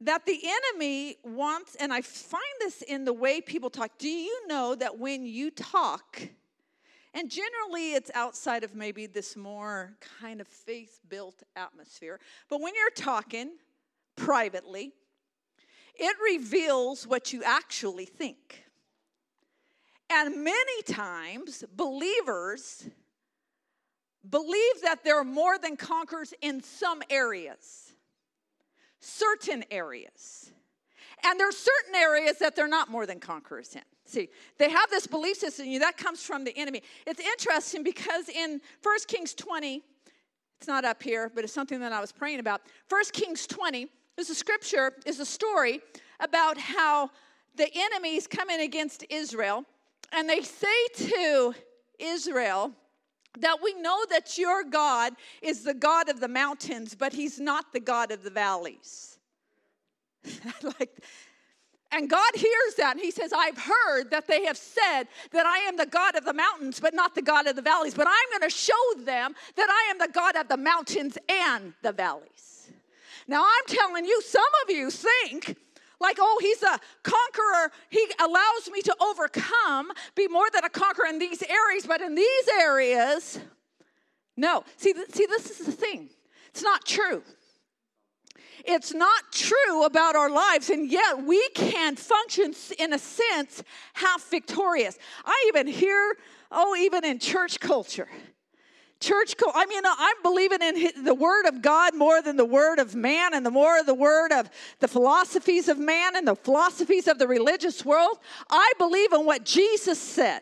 that the enemy wants, and I find this in the way people talk. Do you know that when you talk, and generally it's outside of maybe this more kind of faith built atmosphere, but when you're talking privately, it reveals what you actually think. And many times, believers believe that they're more than conquerors in some areas, certain areas. And there's certain areas that they're not more than conquerors in. See, they have this belief system that comes from the enemy. It's interesting because in 1 Kings 20, it's not up here, but it's something that I was praying about. 1 Kings 20 is a scripture, is a story about how the enemies come in against Israel, and they say to Israel, that we know that your God is the God of the mountains, but he's not the God of the valleys. like, and God hears that and he says, I've heard that they have said that I am the God of the mountains, but not the God of the valleys. But I'm going to show them that I am the God of the mountains and the valleys. Now, I'm telling you, some of you think like, oh, he's a conqueror. He allows me to overcome, be more than a conqueror in these areas, but in these areas, no. See, see, this is the thing. It's not true. It's not true about our lives, and yet we can function in a sense half victorious. I even hear, oh, even in church culture, church i mean i'm believing in the word of god more than the word of man and the more of the word of the philosophies of man and the philosophies of the religious world i believe in what jesus said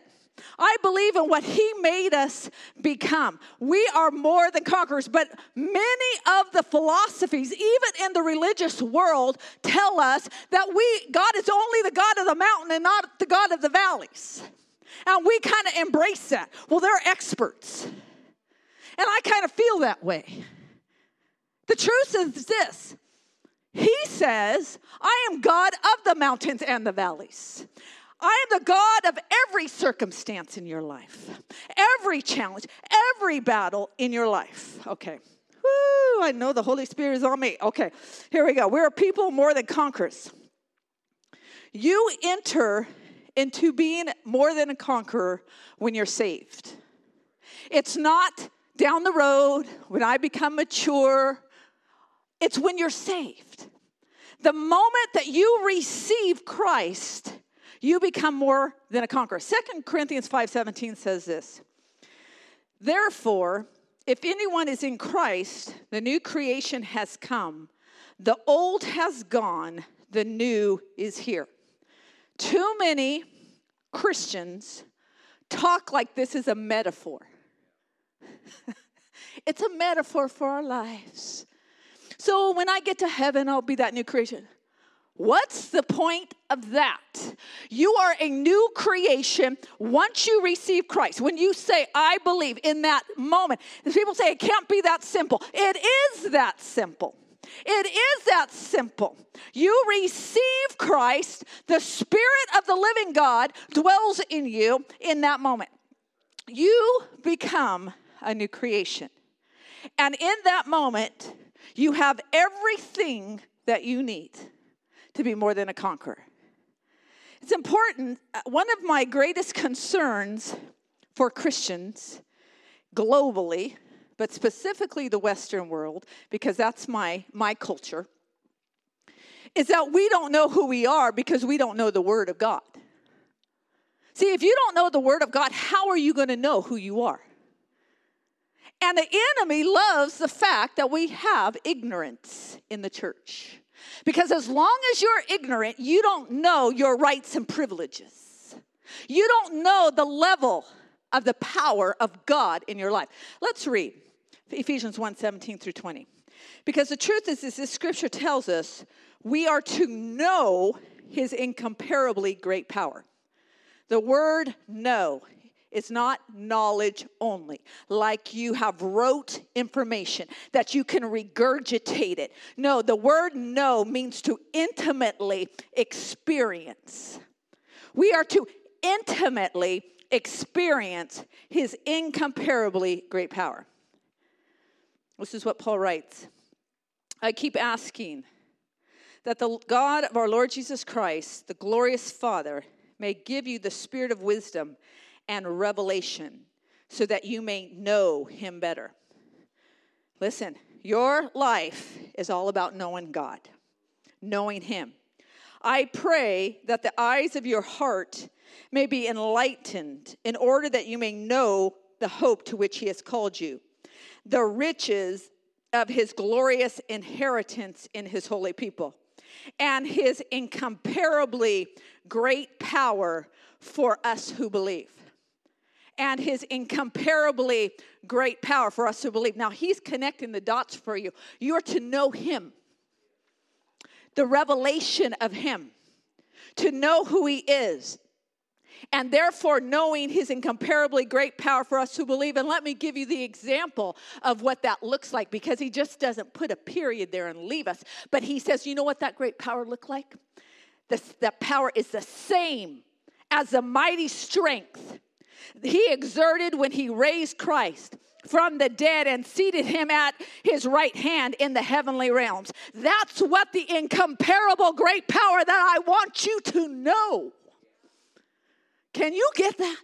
I believe in what he made us become. We are more than conquerors, but many of the philosophies, even in the religious world, tell us that we God is only the God of the mountain and not the God of the valleys. And we kind of embrace that. Well, they're experts. And I kind of feel that way. The truth is this He says, I am God of the mountains and the valleys. I am the God of every circumstance in your life, every challenge, every battle in your life. Okay. Woo, I know the Holy Spirit is on me. Okay, here we go. We're a people more than conquerors. You enter into being more than a conqueror when you're saved. It's not down the road, when I become mature, it's when you're saved. The moment that you receive Christ, you become more than a conqueror. Second Corinthians 5:17 says this. Therefore, if anyone is in Christ, the new creation has come. The old has gone, the new is here. Too many Christians talk like this is a metaphor. it's a metaphor for our lives. So when I get to heaven, I'll be that new creation. What's the point of that? You are a new creation once you receive Christ. When you say, I believe in that moment, people say it can't be that simple. It is that simple. It is that simple. You receive Christ, the Spirit of the living God dwells in you in that moment. You become a new creation. And in that moment, you have everything that you need to be more than a conqueror. It's important. Uh, one of my greatest concerns for Christians globally, but specifically the Western world, because that's my, my culture, is that we don't know who we are because we don't know the Word of God. See, if you don't know the Word of God, how are you going to know who you are? And the enemy loves the fact that we have ignorance in the church. Because as long as you're ignorant, you don't know your rights and privileges. You don't know the level of the power of God in your life. Let's read Ephesians 1 17 through 20. Because the truth is, is this scripture tells us we are to know his incomparably great power. The word know is not knowledge only, like you have rote information that you can regurgitate it. No, the word know means to intimately experience. We are to intimately experience his incomparably great power. This is what Paul writes. I keep asking that the God of our Lord Jesus Christ, the glorious Father, may give you the spirit of wisdom and revelation so that you may know him better. Listen, your life is all about knowing God, knowing him. I pray that the eyes of your heart may be enlightened in order that you may know the hope to which he has called you, the riches of his glorious inheritance in his holy people and his incomparably great power for us who believe. And his incomparably great power for us to believe. Now, he's connecting the dots for you. You're to know him, the revelation of him, to know who he is, and therefore knowing his incomparably great power for us to believe. And let me give you the example of what that looks like because he just doesn't put a period there and leave us. But he says, you know what that great power looked like? This, that power is the same as the mighty strength he exerted when he raised Christ from the dead and seated him at his right hand in the heavenly realms. That's what the incomparable great power that I want you to know. Can you get that?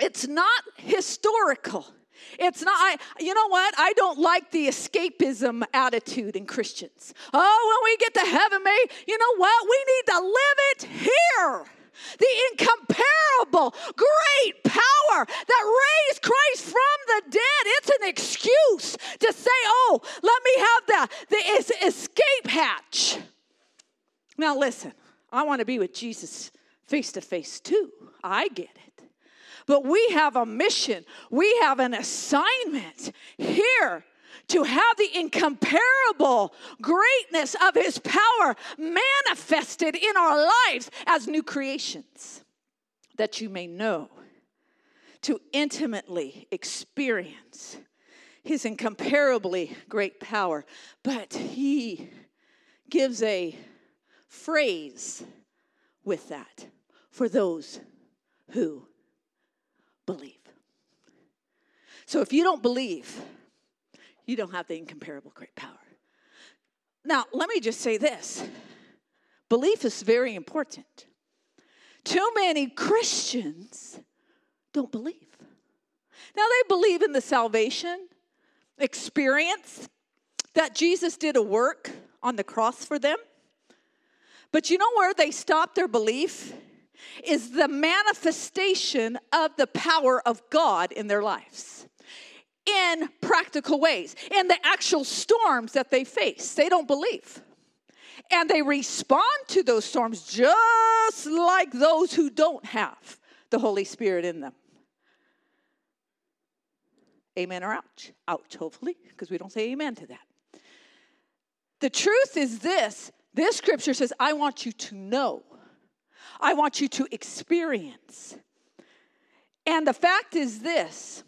It's not historical. It's not, I, you know what? I don't like the escapism attitude in Christians. Oh, when we get to heaven, may, you know what? We need to live it here. The incomparable, great power that raised Christ from the dead. It's an excuse to say, oh, let me have the, the escape hatch. Now, listen, I want to be with Jesus face to face too. I get it. But we have a mission, we have an assignment here to have the incomparable greatness of his power manifested in our lives as new creations, that you may know, to intimately experience his incomparably great power. But he gives a phrase with that for those who believe. So if you don't believe, you don't have the incomparable great power. Now, let me just say this belief is very important. Too many Christians don't believe. Now, they believe in the salvation experience that Jesus did a work on the cross for them. But you know where they stop their belief? Is the manifestation of the power of God in their lives in practical ways, in the actual storms that they face. They don't believe. And they respond to those storms just like those who don't have the Holy Spirit in them. Amen or ouch? Ouch, hopefully, because we don't say amen to that. The truth is this this scripture says, I want you to know, I want you to experience. And the fact is this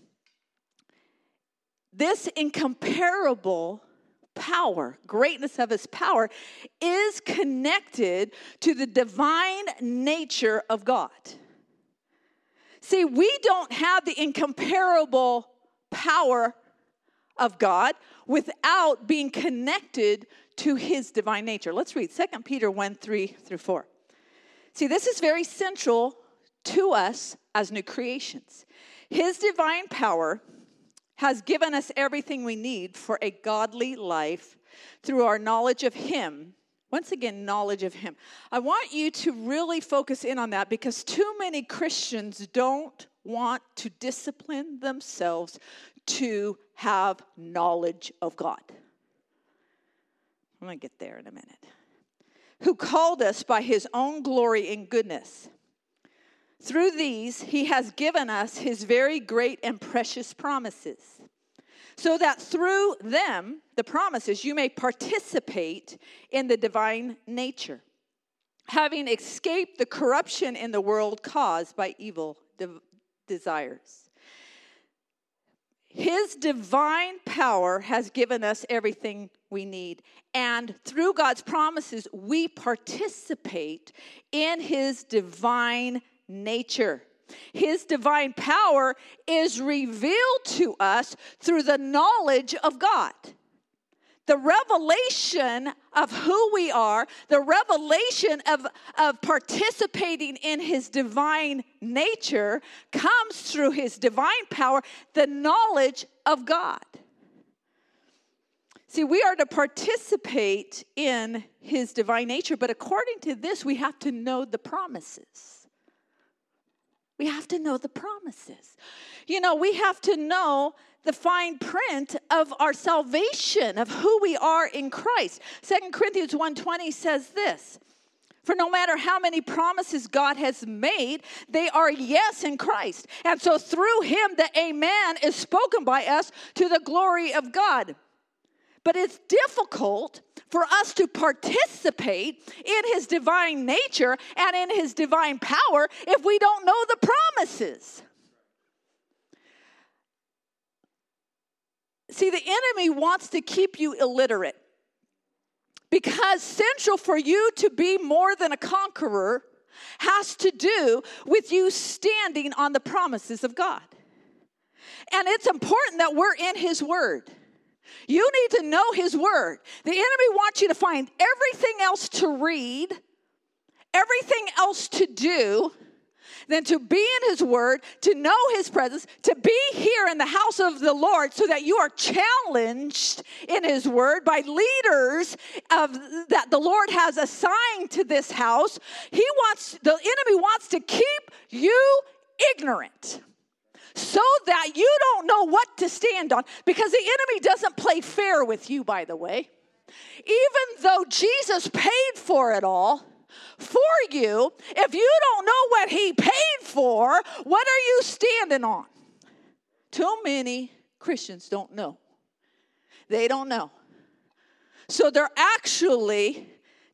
this incomparable power, greatness of his power, is connected to the divine nature of God. See, we don't have the incomparable power of God without being connected to his divine nature. Let's read 2 Peter 1 3 through 4. See, this is very central to us as new creations. His divine power has given us everything we need for a godly life through our knowledge of Him. Once again, knowledge of Him. I want you to really focus in on that because too many Christians don't want to discipline themselves to have knowledge of God. I'm going to get there in a minute. Who called us by His own glory and goodness. Through these, he has given us his very great and precious promises, so that through them, the promises, you may participate in the divine nature, having escaped the corruption in the world caused by evil de- desires. His divine power has given us everything we need. And through God's promises, we participate in His divine nature. His divine power is revealed to us through the knowledge of God. The revelation of who we are, the revelation of, of participating in His divine nature comes through His divine power, the knowledge of God. See, we are to participate in His divine nature, but according to this, we have to know the promises. We have to know the promises. You know, we have to know the fine print of our salvation, of who we are in Christ. Second Corinthians 1:20 says this. For no matter how many promises God has made, they are yes in Christ. And so through him, the amen is spoken by us to the glory of God. But it's difficult for us to participate in his divine nature and in his divine power if we don't know the promises. See, the enemy wants to keep you illiterate. Because central for you to be more than a conqueror has to do with you standing on the promises of God. And it's important that we're in His Word. You need to know His Word. The enemy wants you to find everything else to read, everything else to do, than to be in His Word, to know His presence, to be here in the house of the Lord so that you are challenged in His Word by leaders of, that the Lord has assigned to this house. He wants, the enemy wants to keep you ignorant so that you don't know what to stand on because the enemy doesn't play fair with you, by the way. Even though Jesus paid for it all, for you, if you don't know what he paid for, what are you standing on? Too many Christians don't know. They don't know. So they're actually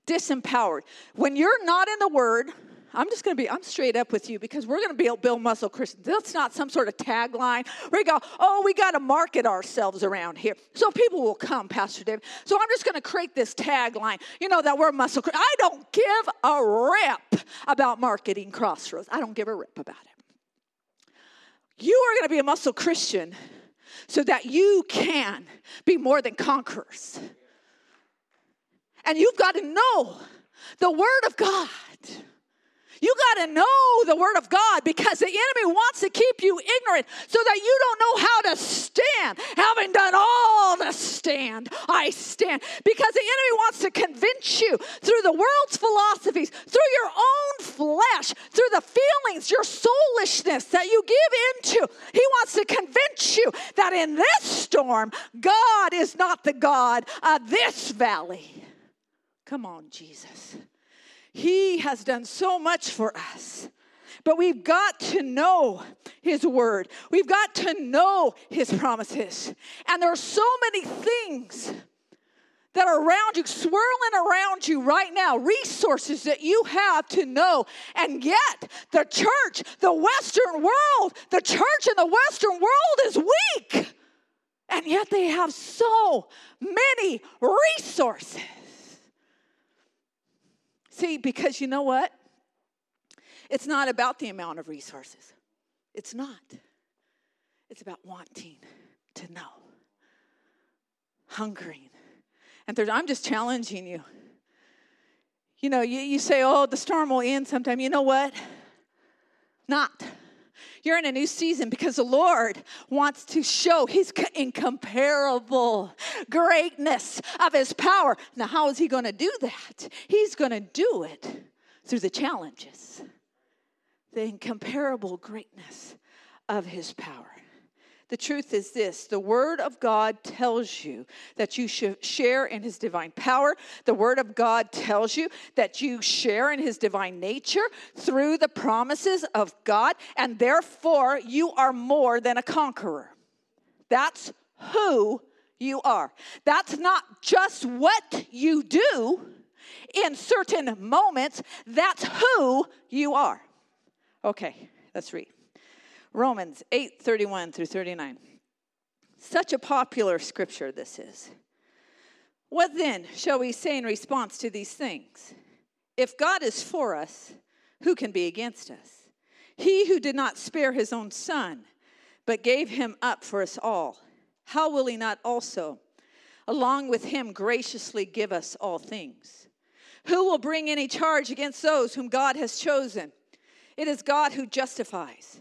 disempowered. When you're not in the Word, I'm just going to be, I'm straight up with you because we're going to be build muscle Christians. That's not some sort of tagline. We go, oh, we got to market ourselves around here. So people will come, Pastor David. So I'm just going to create this tagline, you know, that we're muscle I don't give a rip about marketing Crossroads. I don't give a rip about it. You are going to be a muscle Christian so that you can be more than conquerors. And you've got to know the Word of God. You got to know the Word of God because the enemy wants to keep you ignorant so that you don't know how to stand. Having done all to stand, I stand. Because the enemy wants to convince you through the world's philosophies, through your own flesh, through the feelings, your soulishness that you give into. He wants to convince you that in this storm, God is not the God of this valley. Come on, Jesus. He has done so much for us. But we've got to know His word. We've got to know His promises. And there are so many things that are around you, swirling around you right now, resources that you have to know. And yet, the church, the Western world, the church in the Western world is weak. And yet, they have so many resources. See, because you know what? It's not about the amount of resources. It's not. It's about wanting to know, hungering. And I'm just challenging you. You know, you, you say, oh, the storm will end sometime. You know what? Not. You're in a new season because the Lord wants to show his incomparable greatness of his power. Now, how is he going to do that? He's going to do it through the challenges, the incomparable greatness of his power. The truth is this the Word of God tells you that you should share in His divine power. The Word of God tells you that you share in His divine nature through the promises of God, and therefore you are more than a conqueror. That's who you are. That's not just what you do in certain moments, that's who you are. Okay, let's read. Romans 8 31 through 39. Such a popular scripture this is. What then shall we say in response to these things? If God is for us, who can be against us? He who did not spare his own son, but gave him up for us all, how will he not also, along with him, graciously give us all things? Who will bring any charge against those whom God has chosen? It is God who justifies.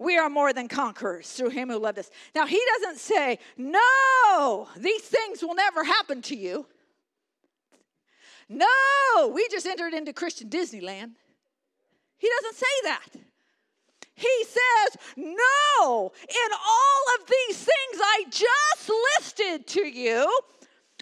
we are more than conquerors through him who loved us. Now, he doesn't say, No, these things will never happen to you. No, we just entered into Christian Disneyland. He doesn't say that. He says, No, in all of these things I just listed to you,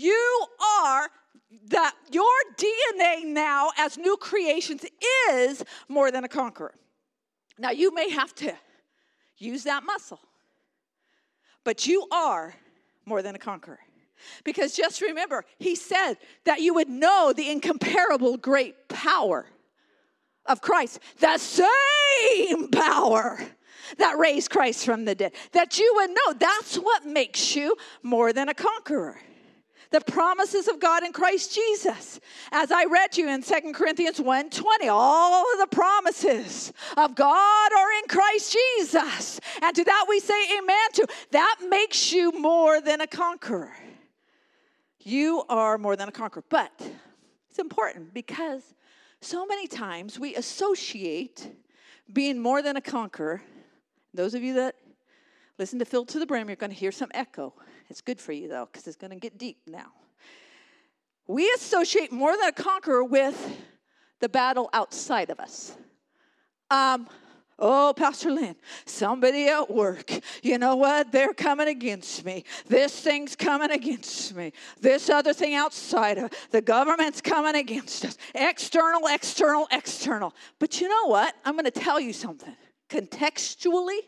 You are that your DNA now as new creations is more than a conqueror. Now you may have to use that muscle, but you are more than a conqueror. Because just remember, he said that you would know the incomparable great power of Christ, the same power that raised Christ from the dead. That you would know that's what makes you more than a conqueror the promises of God in Christ Jesus. As I read you in Second Corinthians 1:20, all of the promises of God are in Christ Jesus. And to that we say amen to. That makes you more than a conqueror. You are more than a conqueror. But it's important because so many times we associate being more than a conqueror. Those of you that listen to Filled to the Brim, you're going to hear some echo. It's good for you though, because it's going to get deep now. We associate more than a conqueror with the battle outside of us. Um, Oh, Pastor Lynn, somebody at work, you know what? They're coming against me. This thing's coming against me. This other thing outside of the government's coming against us. External, external, external. But you know what? I'm going to tell you something. Contextually,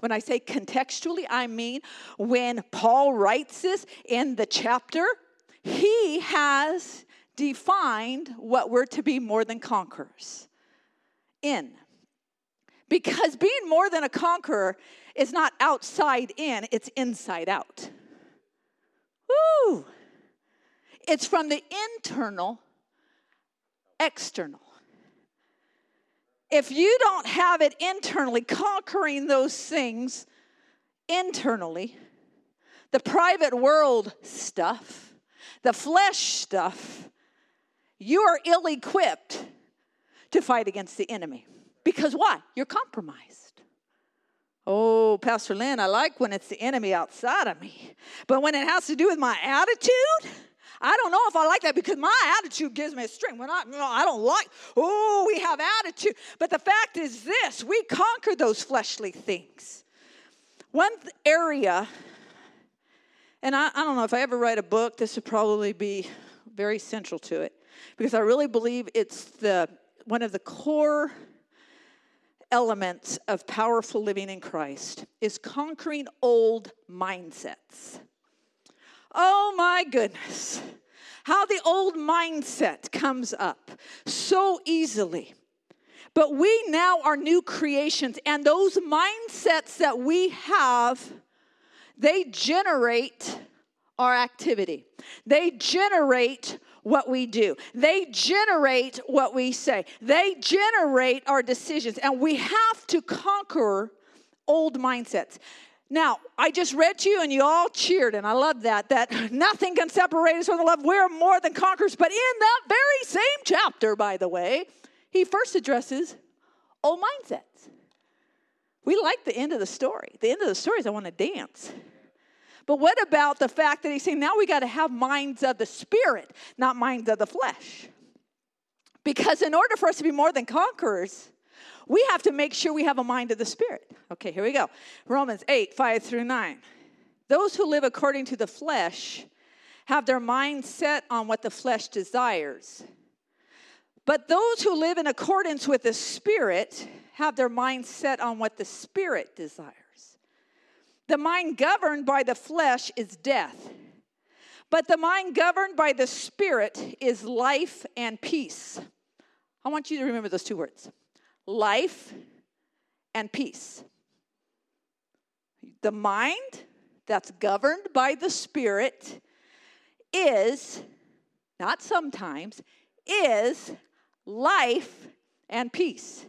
when I say contextually, I mean when Paul writes this in the chapter, he has defined what we're to be more than conquerors in. Because being more than a conqueror is not outside in, it's inside out. Woo! It's from the internal external if you don't have it internally, conquering those things internally, the private world stuff, the flesh stuff, you are ill equipped to fight against the enemy. Because why? You're compromised. Oh, Pastor Lynn, I like when it's the enemy outside of me. But when it has to do with my attitude, I don't know if I like that because my attitude gives me a strength. When I, you know, I don't like, oh, we have attitude. But the fact is this we conquer those fleshly things. One area, and I, I don't know if I ever write a book, this would probably be very central to it because I really believe it's the one of the core elements of powerful living in Christ is conquering old mindsets. Oh my goodness. How the old mindset comes up so easily. But we now are new creations, and those mindsets that we have, they generate our activity. They generate what we do. They generate what we say. They generate our decisions. And we have to conquer old mindsets. Now, I just read to you and you all cheered, and I love that, that nothing can separate us from the love. We're more than conquerors. But in that very same chapter, by the way, he first addresses old mindsets. We like the end of the story. The end of the story is I want to dance. But what about the fact that he's saying now we got to have minds of the spirit, not minds of the flesh? Because in order for us to be more than conquerors, we have to make sure we have a mind of the Spirit. Okay, here we go. Romans 8, 5 through 9. Those who live according to the flesh have their mind set on what the flesh desires. But those who live in accordance with the Spirit have their mind set on what the Spirit desires. The mind governed by the flesh is death, but the mind governed by the Spirit is life and peace. I want you to remember those two words life and peace. The mind that's governed by the Spirit is, not sometimes, is life and peace.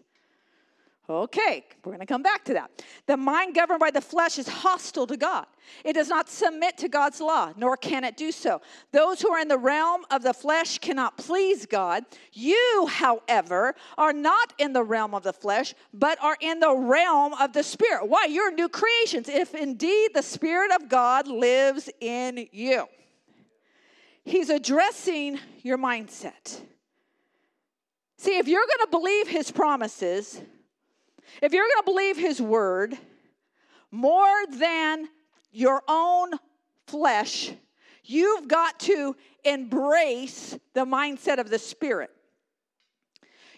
Okay, we're going to come back to that. The mind governed by the flesh is hostile to God. It does not submit to God's law, nor can it do so. Those who are in the realm of the flesh cannot please God. You, however, are not in the realm of the flesh, but are in the realm of the Spirit. Why? You're new creations, if indeed the Spirit of God lives in you. He's addressing your mindset. See, if you're going to believe his promises, if you're going to believe his word more than your own flesh, you've got to embrace the mindset of the spirit.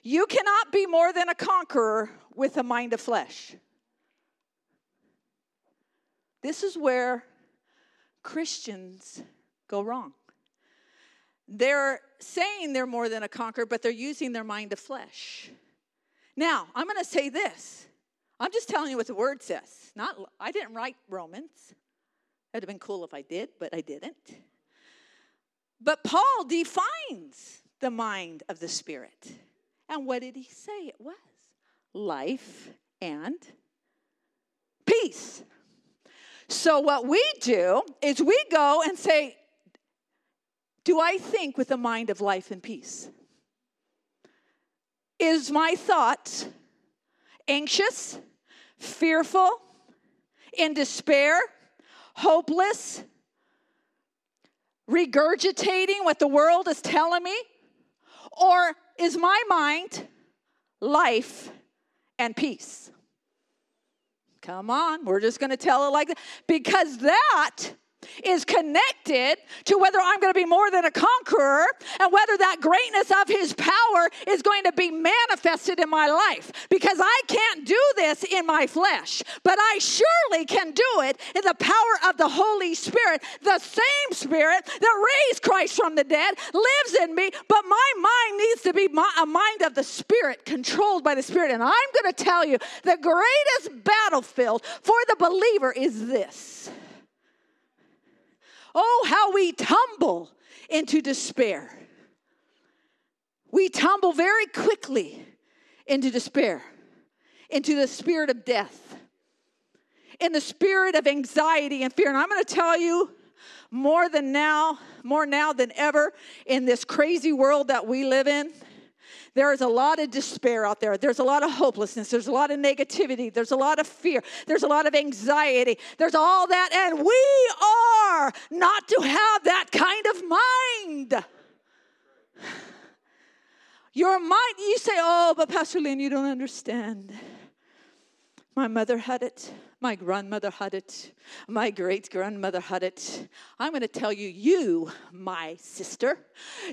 You cannot be more than a conqueror with a mind of flesh. This is where Christians go wrong. They're saying they're more than a conqueror, but they're using their mind of flesh. Now, I'm going to say this. I'm just telling you what the word says. Not I didn't write Romans. It'd have been cool if I did, but I didn't. But Paul defines the mind of the spirit. And what did he say it was? Life and peace. So, what we do is we go and say, Do I think with a mind of life and peace? Is my thought anxious, fearful, in despair, hopeless, regurgitating what the world is telling me? Or is my mind life and peace? Come on, we're just going to tell it like that. Because that is connected to whether I'm going to be more than a conqueror and whether that greatness of his power is going to be manifested in my life. Because I can't do this in my flesh, but I surely can do it in the power of the Holy Spirit. The same Spirit that raised Christ from the dead lives in me, but my mind needs to be a mind of the Spirit, controlled by the Spirit. And I'm going to tell you the greatest battlefield for the believer is this. Oh, how we tumble into despair. We tumble very quickly into despair, into the spirit of death, in the spirit of anxiety and fear. And I'm going to tell you more than now, more now than ever in this crazy world that we live in there is a lot of despair out there. There's a lot of hopelessness. There's a lot of negativity. There's a lot of fear. There's a lot of anxiety. There's all that. And we are not to have that kind of mind. Your mind, you say, oh, but Pastor Lynn, you don't understand. My mother had it. My grandmother had it. My great grandmother had it. I'm going to tell you, you, my sister,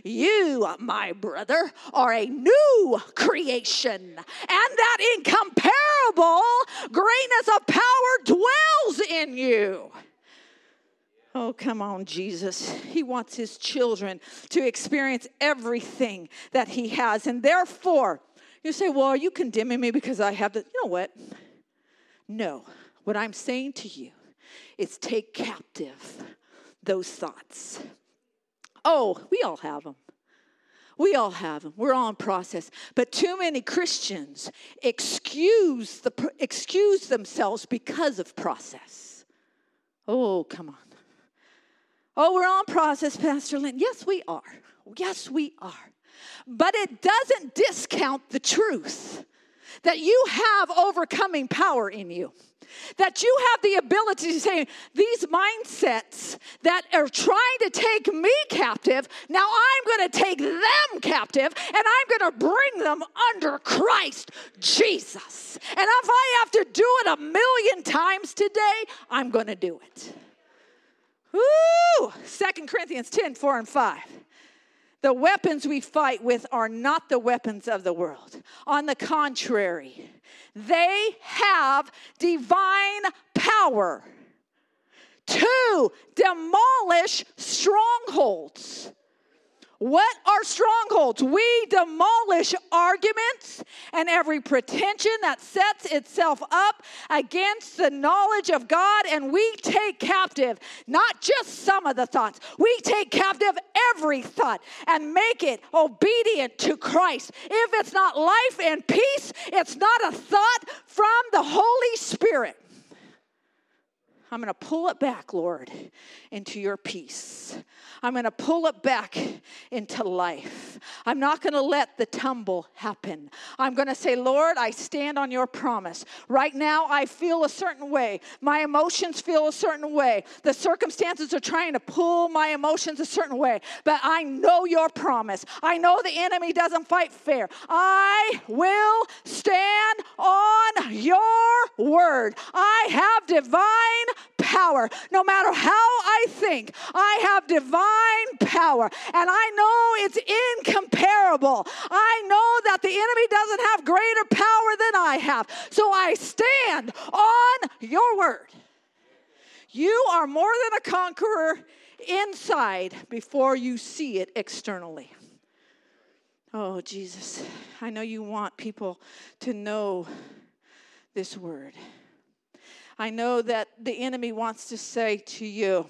you, my brother, are a new creation. And that incomparable greatness of power dwells in you. Oh, come on, Jesus. He wants his children to experience everything that he has. And therefore, you say, Well, are you condemning me because I have the. You know what? No. What I'm saying to you is take captive those thoughts. Oh, we all have them. We all have them. We're all in process. But too many Christians excuse the excuse themselves because of process. Oh, come on. Oh, we're on process, Pastor Lynn. Yes, we are. Yes, we are. But it doesn't discount the truth that you have overcoming power in you. That you have the ability to say, these mindsets that are trying to take me captive, now I'm going to take them captive and I'm going to bring them under Christ Jesus. And if I have to do it a million times today, I'm going to do it. Woo! 2 Corinthians 10 4 and 5. The weapons we fight with are not the weapons of the world. On the contrary, they have divine power to demolish strongholds. What are strongholds? We demolish arguments and every pretension that sets itself up against the knowledge of God, and we take captive not just some of the thoughts, we take captive every thought and make it obedient to Christ. If it's not life and peace, it's not a thought from the Holy Spirit. I'm going to pull it back, Lord, into your peace. I'm going to pull it back into life. I'm not going to let the tumble happen. I'm going to say, Lord, I stand on your promise. Right now, I feel a certain way. My emotions feel a certain way. The circumstances are trying to pull my emotions a certain way. But I know your promise. I know the enemy doesn't fight fair. I will stand on your word. I have divine power. No matter how I think, I have divine power. And I know it's incomparable. I know that the enemy doesn't have greater power than I have. So I stand on your word. You are more than a conqueror inside before you see it externally. Oh, Jesus, I know you want people to know this word. I know that the enemy wants to say to you,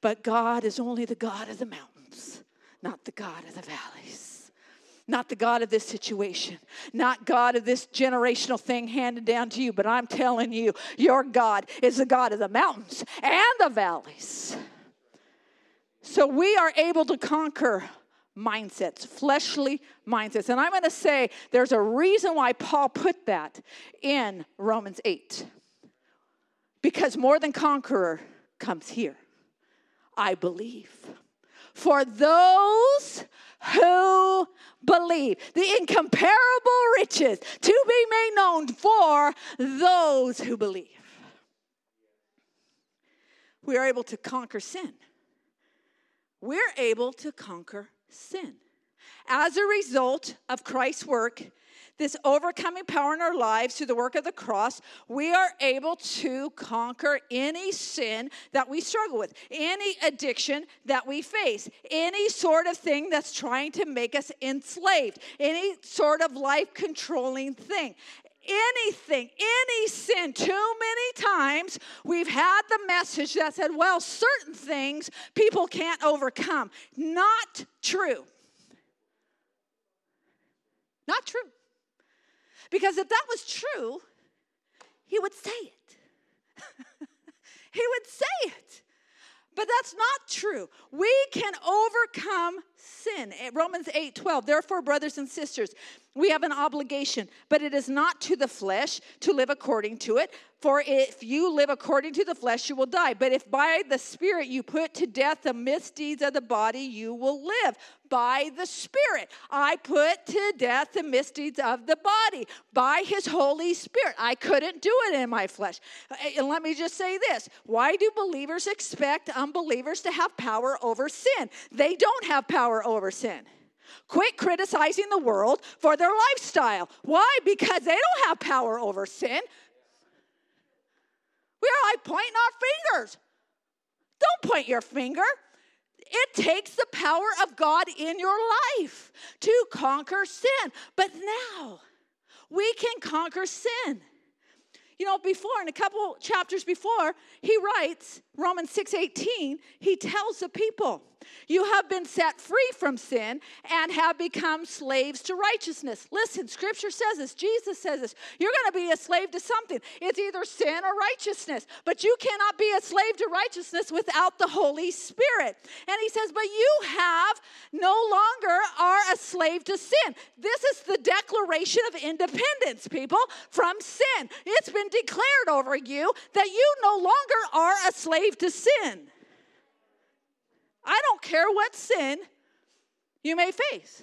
but God is only the God of the mountains, not the God of the valleys. Not the God of this situation, not God of this generational thing handed down to you, but I'm telling you, your God is the God of the mountains and the valleys. So we are able to conquer mindsets, fleshly mindsets. And I'm going to say there's a reason why Paul put that in Romans 8. Because more than conqueror comes here. I believe. For those who believe, the incomparable riches to be made known for those who believe. We are able to conquer sin. We're able to conquer sin. As a result of Christ's work this overcoming power in our lives through the work of the cross, we are able to conquer any sin that we struggle with, any addiction that we face, any sort of thing that's trying to make us enslaved, any sort of life controlling thing anything, any sin, too many times we've had the message that said, well, certain things people can't overcome. Not true. Not true. Because if that was true, he would say it. he would say it. But that's not true. We can overcome sin. Eh, Romans 8 12. Therefore, brothers and sisters, we have an obligation, but it is not to the flesh to live according to it. For if you live according to the flesh, you will die. But if by the Spirit you put to death the misdeeds of the body, you will live. By the Spirit, I put to death the misdeeds of the body. By His Holy Spirit, I couldn't do it in my flesh. And let me just say this why do believers expect unbelievers to have power over sin? They don't have power over sin. Quit criticizing the world for their lifestyle. Why? Because they don't have power over sin. We are like pointing our fingers. Don't point your finger. It takes the power of God in your life to conquer sin. But now we can conquer sin. You know, before, in a couple chapters before, he writes, Romans 6 18, he tells the people, You have been set free from sin and have become slaves to righteousness. Listen, scripture says this, Jesus says this. You're going to be a slave to something. It's either sin or righteousness, but you cannot be a slave to righteousness without the Holy Spirit. And he says, But you have no longer are a slave to sin. This is the declaration of independence, people, from sin. It's been declared over you that you no longer are a slave to sin. I don't care what sin you may face.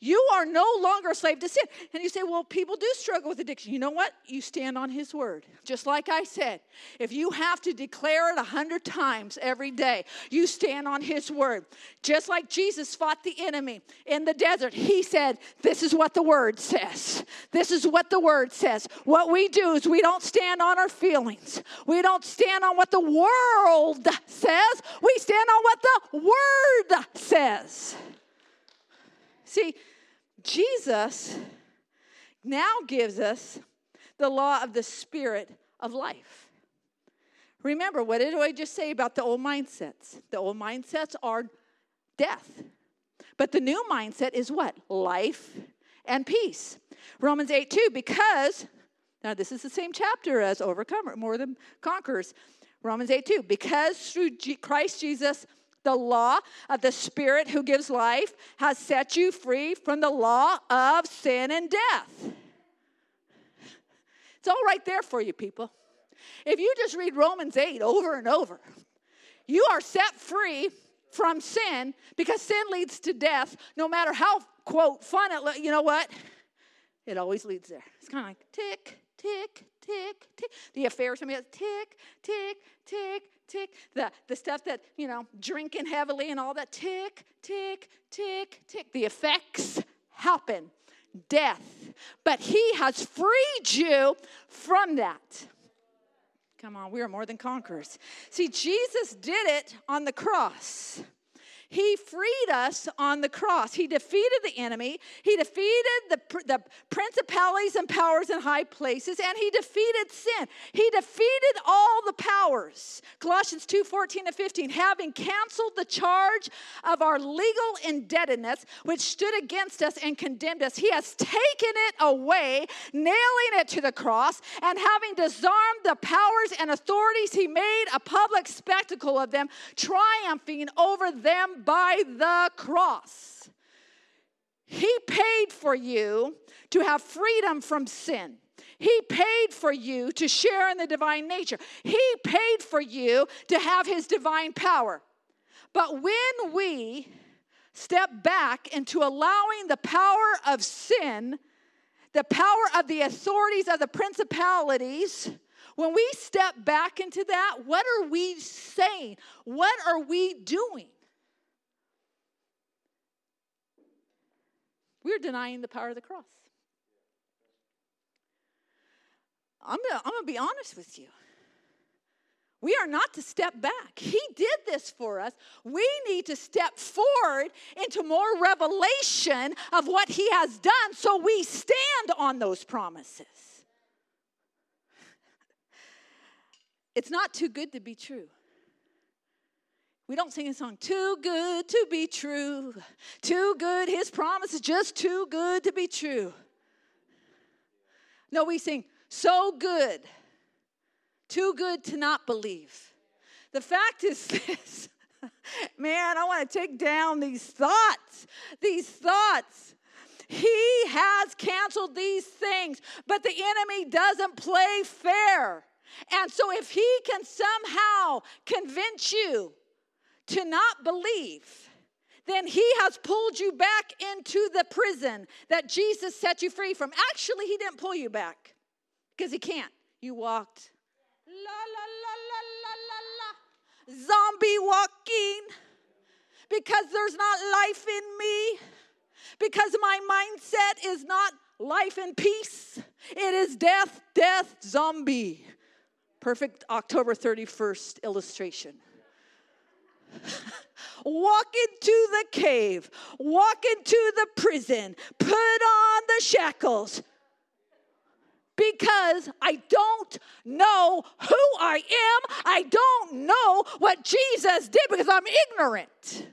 You are no longer a slave to sin. And you say, well, people do struggle with addiction. You know what? You stand on His word. Just like I said, if you have to declare it a hundred times every day, you stand on His word. Just like Jesus fought the enemy in the desert, He said, This is what the word says. This is what the word says. What we do is we don't stand on our feelings, we don't stand on what the world says, we stand on what the word says. See, Jesus now gives us the law of the spirit of life. Remember, what did I just say about the old mindsets? The old mindsets are death. But the new mindset is what? Life and peace. Romans 8 2, because, now this is the same chapter as Overcomer, more than conquerors. Romans 8 2, because through G- Christ Jesus, the law of the Spirit who gives life has set you free from the law of sin and death. It's all right there for you, people. If you just read Romans 8 over and over, you are set free from sin because sin leads to death, no matter how, quote, fun it, you know what? It always leads there. It's kind of like tick, tick, tick, tick. The affairs, I mean, tick, tick, tick, tick. The, the stuff that, you know, drinking heavily and all that, tick, tick, tick, tick. The effects happen. Death. But he has freed you from that. Come on, we are more than conquerors. See, Jesus did it on the cross. He freed us on the cross. He defeated the enemy. He defeated the, the principalities and powers in high places, and he defeated sin. He defeated all the powers. Colossians 2 14 to 15, having canceled the charge of our legal indebtedness, which stood against us and condemned us, he has taken it away, nailing it to the cross, and having disarmed the powers and authorities, he made a public spectacle of them, triumphing over them by the cross. He paid for you to have freedom from sin. He paid for you to share in the divine nature. He paid for you to have his divine power. But when we step back into allowing the power of sin, the power of the authorities of the principalities, when we step back into that, what are we saying? What are we doing? We're denying the power of the cross. I'm I'm gonna be honest with you. We are not to step back. He did this for us. We need to step forward into more revelation of what He has done so we stand on those promises. It's not too good to be true. We don't sing a song, too good to be true. Too good, his promise is just too good to be true. No, we sing, so good, too good to not believe. The fact is this man, I want to take down these thoughts, these thoughts. He has canceled these things, but the enemy doesn't play fair. And so, if he can somehow convince you to not believe, then he has pulled you back into the prison that Jesus set you free from. Actually, he didn't pull you back because he can't. You walked. La la la zombie walking. Because there's not life in me. Because my mindset is not life and peace. It is death death zombie. Perfect october 31st illustration walk into the cave, walk into the prison, put on the shackles. Because I don't know who I am. I don't know what Jesus did because I'm ignorant.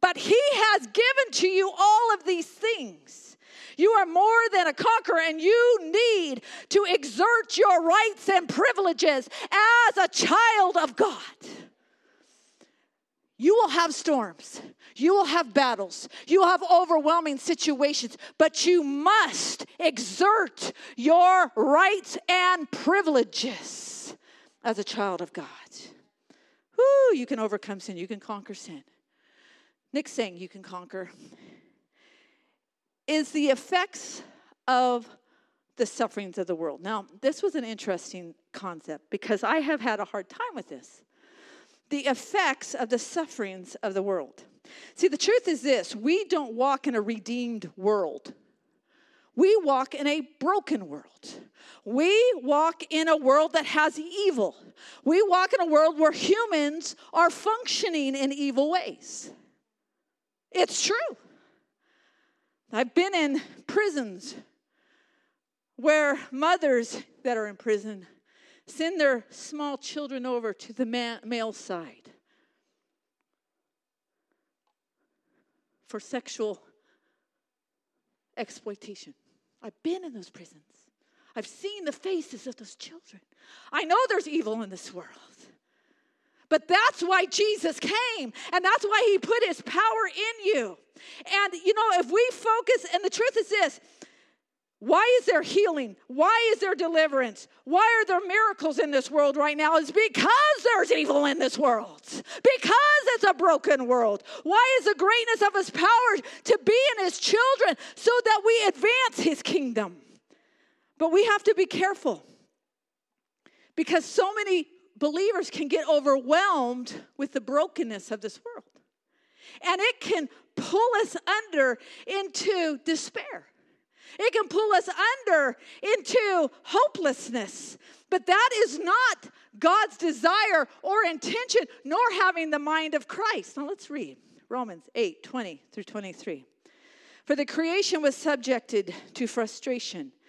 But He has given to you all of these things. You are more than a conqueror, and you need to exert your rights and privileges as a child of God. You will have storms. You will have battles. You will have overwhelming situations, but you must exert your rights and privileges as a child of God. Whoo, you can overcome sin. You can conquer sin. Nick's saying you can conquer. is the effects of the sufferings of the world. Now, this was an interesting concept because I have had a hard time with this. The effects of the sufferings of the world. See, the truth is this we don't walk in a redeemed world. We walk in a broken world. We walk in a world that has evil. We walk in a world where humans are functioning in evil ways. It's true. I've been in prisons where mothers that are in prison send their small children over to the male side for sexual exploitation. I've been in those prisons. I've seen the faces of those children. I know there's evil in this world. But that's why Jesus came, and that's why he put his power in you. And you know, if we focus, and the truth is this why is there healing? Why is there deliverance? Why are there miracles in this world right now? It's because there's evil in this world. Because it's a broken world. Why is the greatness of his power to be in his children so that we advance his kingdom? But we have to be careful because so many believers can get overwhelmed with the brokenness of this world. And it can pull us under into despair. It can pull us under into hopelessness. But that is not God's desire or intention, nor having the mind of Christ. Now let's read Romans 8 20 through 23. For the creation was subjected to frustration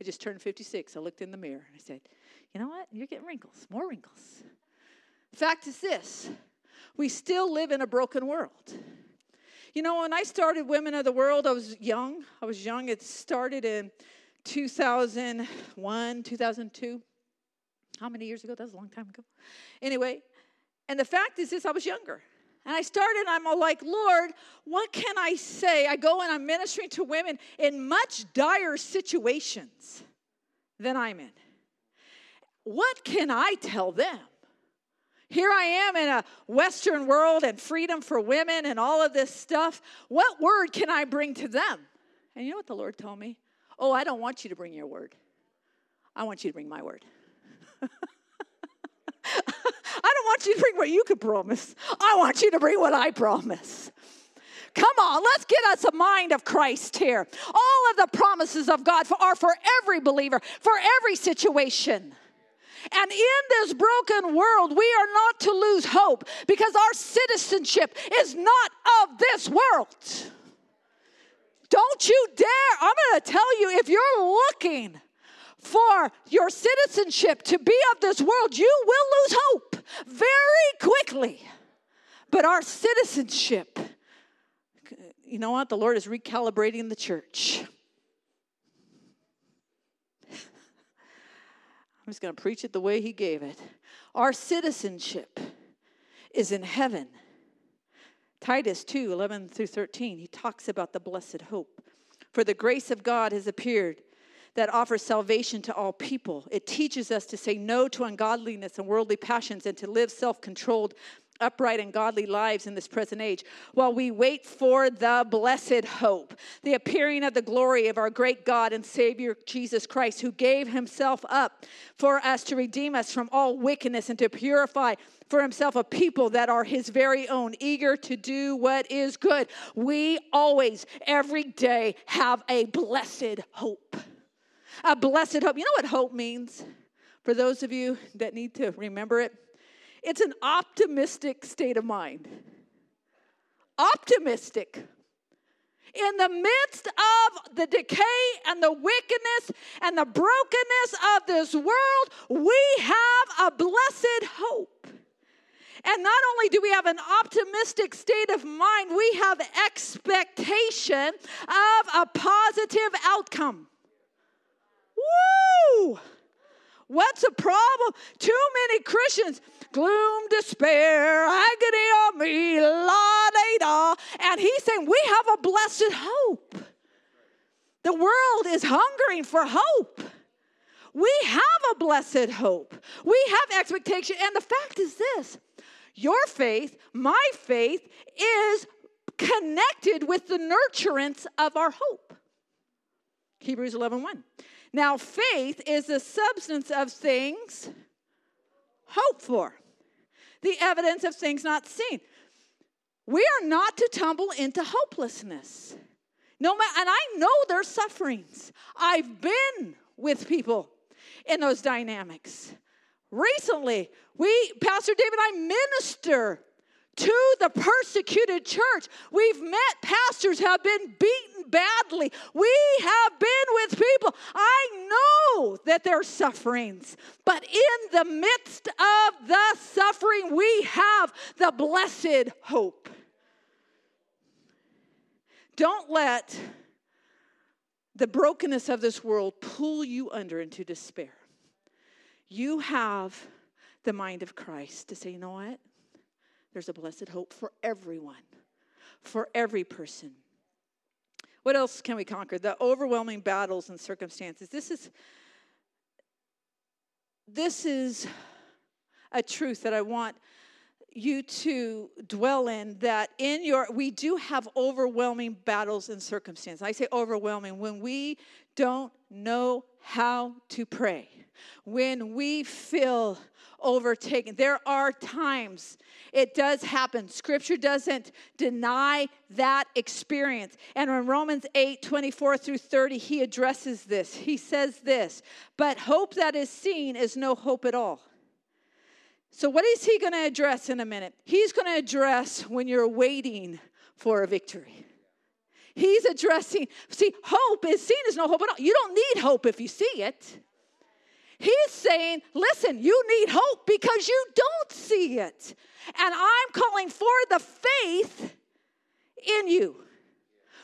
I just turned 56. I looked in the mirror and I said, You know what? You're getting wrinkles, more wrinkles. Fact is this we still live in a broken world. You know, when I started Women of the World, I was young. I was young. It started in 2001, 2002. How many years ago? That was a long time ago. Anyway, and the fact is this I was younger. And I started, I'm like, Lord, what can I say? I go and I'm ministering to women in much dire situations than I'm in. What can I tell them? Here I am in a Western world and freedom for women and all of this stuff. What word can I bring to them? And you know what the Lord told me? Oh, I don't want you to bring your word. I want you to bring my word. I don't want you to bring what you could promise. I want you to bring what I promise. Come on, let's get us a mind of Christ here. All of the promises of God are for every believer, for every situation. And in this broken world, we are not to lose hope because our citizenship is not of this world. Don't you dare. I'm going to tell you if you're looking for your citizenship to be of this world, you will lose hope very quickly. But our citizenship, you know what? The Lord is recalibrating the church. I'm just going to preach it the way He gave it. Our citizenship is in heaven. Titus 2 11 through 13, he talks about the blessed hope. For the grace of God has appeared that offers salvation to all people. It teaches us to say no to ungodliness and worldly passions and to live self controlled, upright, and godly lives in this present age while we wait for the blessed hope, the appearing of the glory of our great God and Savior Jesus Christ, who gave himself up for us to redeem us from all wickedness and to purify for himself a people that are his very own, eager to do what is good. We always, every day, have a blessed hope a blessed hope. You know what hope means? For those of you that need to remember it, it's an optimistic state of mind. Optimistic. In the midst of the decay and the wickedness and the brokenness of this world, we have a blessed hope. And not only do we have an optimistic state of mind, we have expectation of a positive outcome. Woo! What's the problem? Too many Christians, gloom, despair, agony on me, la da da. And he's saying, We have a blessed hope. The world is hungering for hope. We have a blessed hope. We have expectation. And the fact is this your faith, my faith, is connected with the nurturance of our hope. Hebrews 11 1. Now, faith is the substance of things hoped for, the evidence of things not seen. We are not to tumble into hopelessness. No matter, and I know their sufferings. I've been with people in those dynamics. Recently, we, Pastor David I minister to the persecuted church. We've met pastors have been beaten badly. We have been with people. I know that there's sufferings, but in the midst of the suffering, we have the blessed hope. Don't let the brokenness of this world pull you under into despair. You have the mind of Christ to say, you know what? There's a blessed hope for everyone, for every person. What else can we conquer? The overwhelming battles and circumstances. This is this is a truth that I want you to dwell in that in your we do have overwhelming battles and circumstances. I say overwhelming when we don't know how to pray. When we feel overtaken. There are times it does happen. Scripture doesn't deny that experience. And in Romans 8 24 through 30, he addresses this. He says this, but hope that is seen is no hope at all. So, what is he going to address in a minute? He's going to address when you're waiting for a victory. He's addressing, see, hope is seen as no hope at all. You don't need hope if you see it. He's saying, listen, you need hope because you don't see it. And I'm calling for the faith in you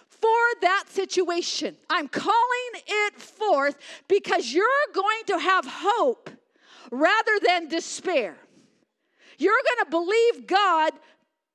for that situation. I'm calling it forth because you're going to have hope rather than despair. You're going to believe God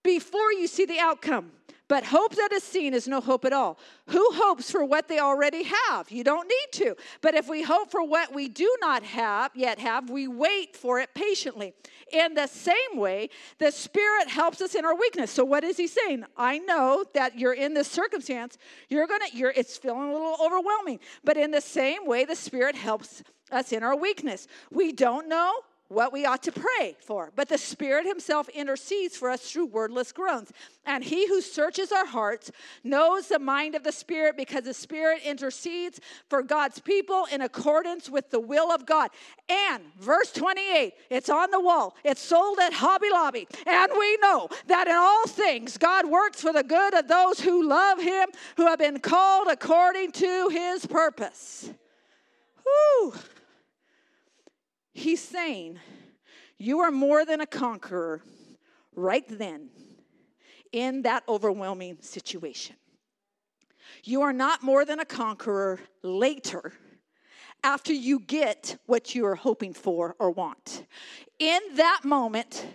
before you see the outcome. But hope that is seen is no hope at all. Who hopes for what they already have? You don't need to. But if we hope for what we do not have yet have, we wait for it patiently. In the same way, the Spirit helps us in our weakness. So what is he saying? I know that you're in this circumstance. You're gonna. You're. It's feeling a little overwhelming. But in the same way, the Spirit helps us in our weakness. We don't know what we ought to pray for. But the Spirit Himself intercedes for us through wordless groans. And He who searches our hearts knows the mind of the Spirit because the Spirit intercedes for God's people in accordance with the will of God. And verse 28, it's on the wall, it's sold at Hobby Lobby. And we know that in all things God works for the good of those who love Him, who have been called according to His purpose. Whew. He's saying, You are more than a conqueror right then in that overwhelming situation. You are not more than a conqueror later after you get what you are hoping for or want. In that moment,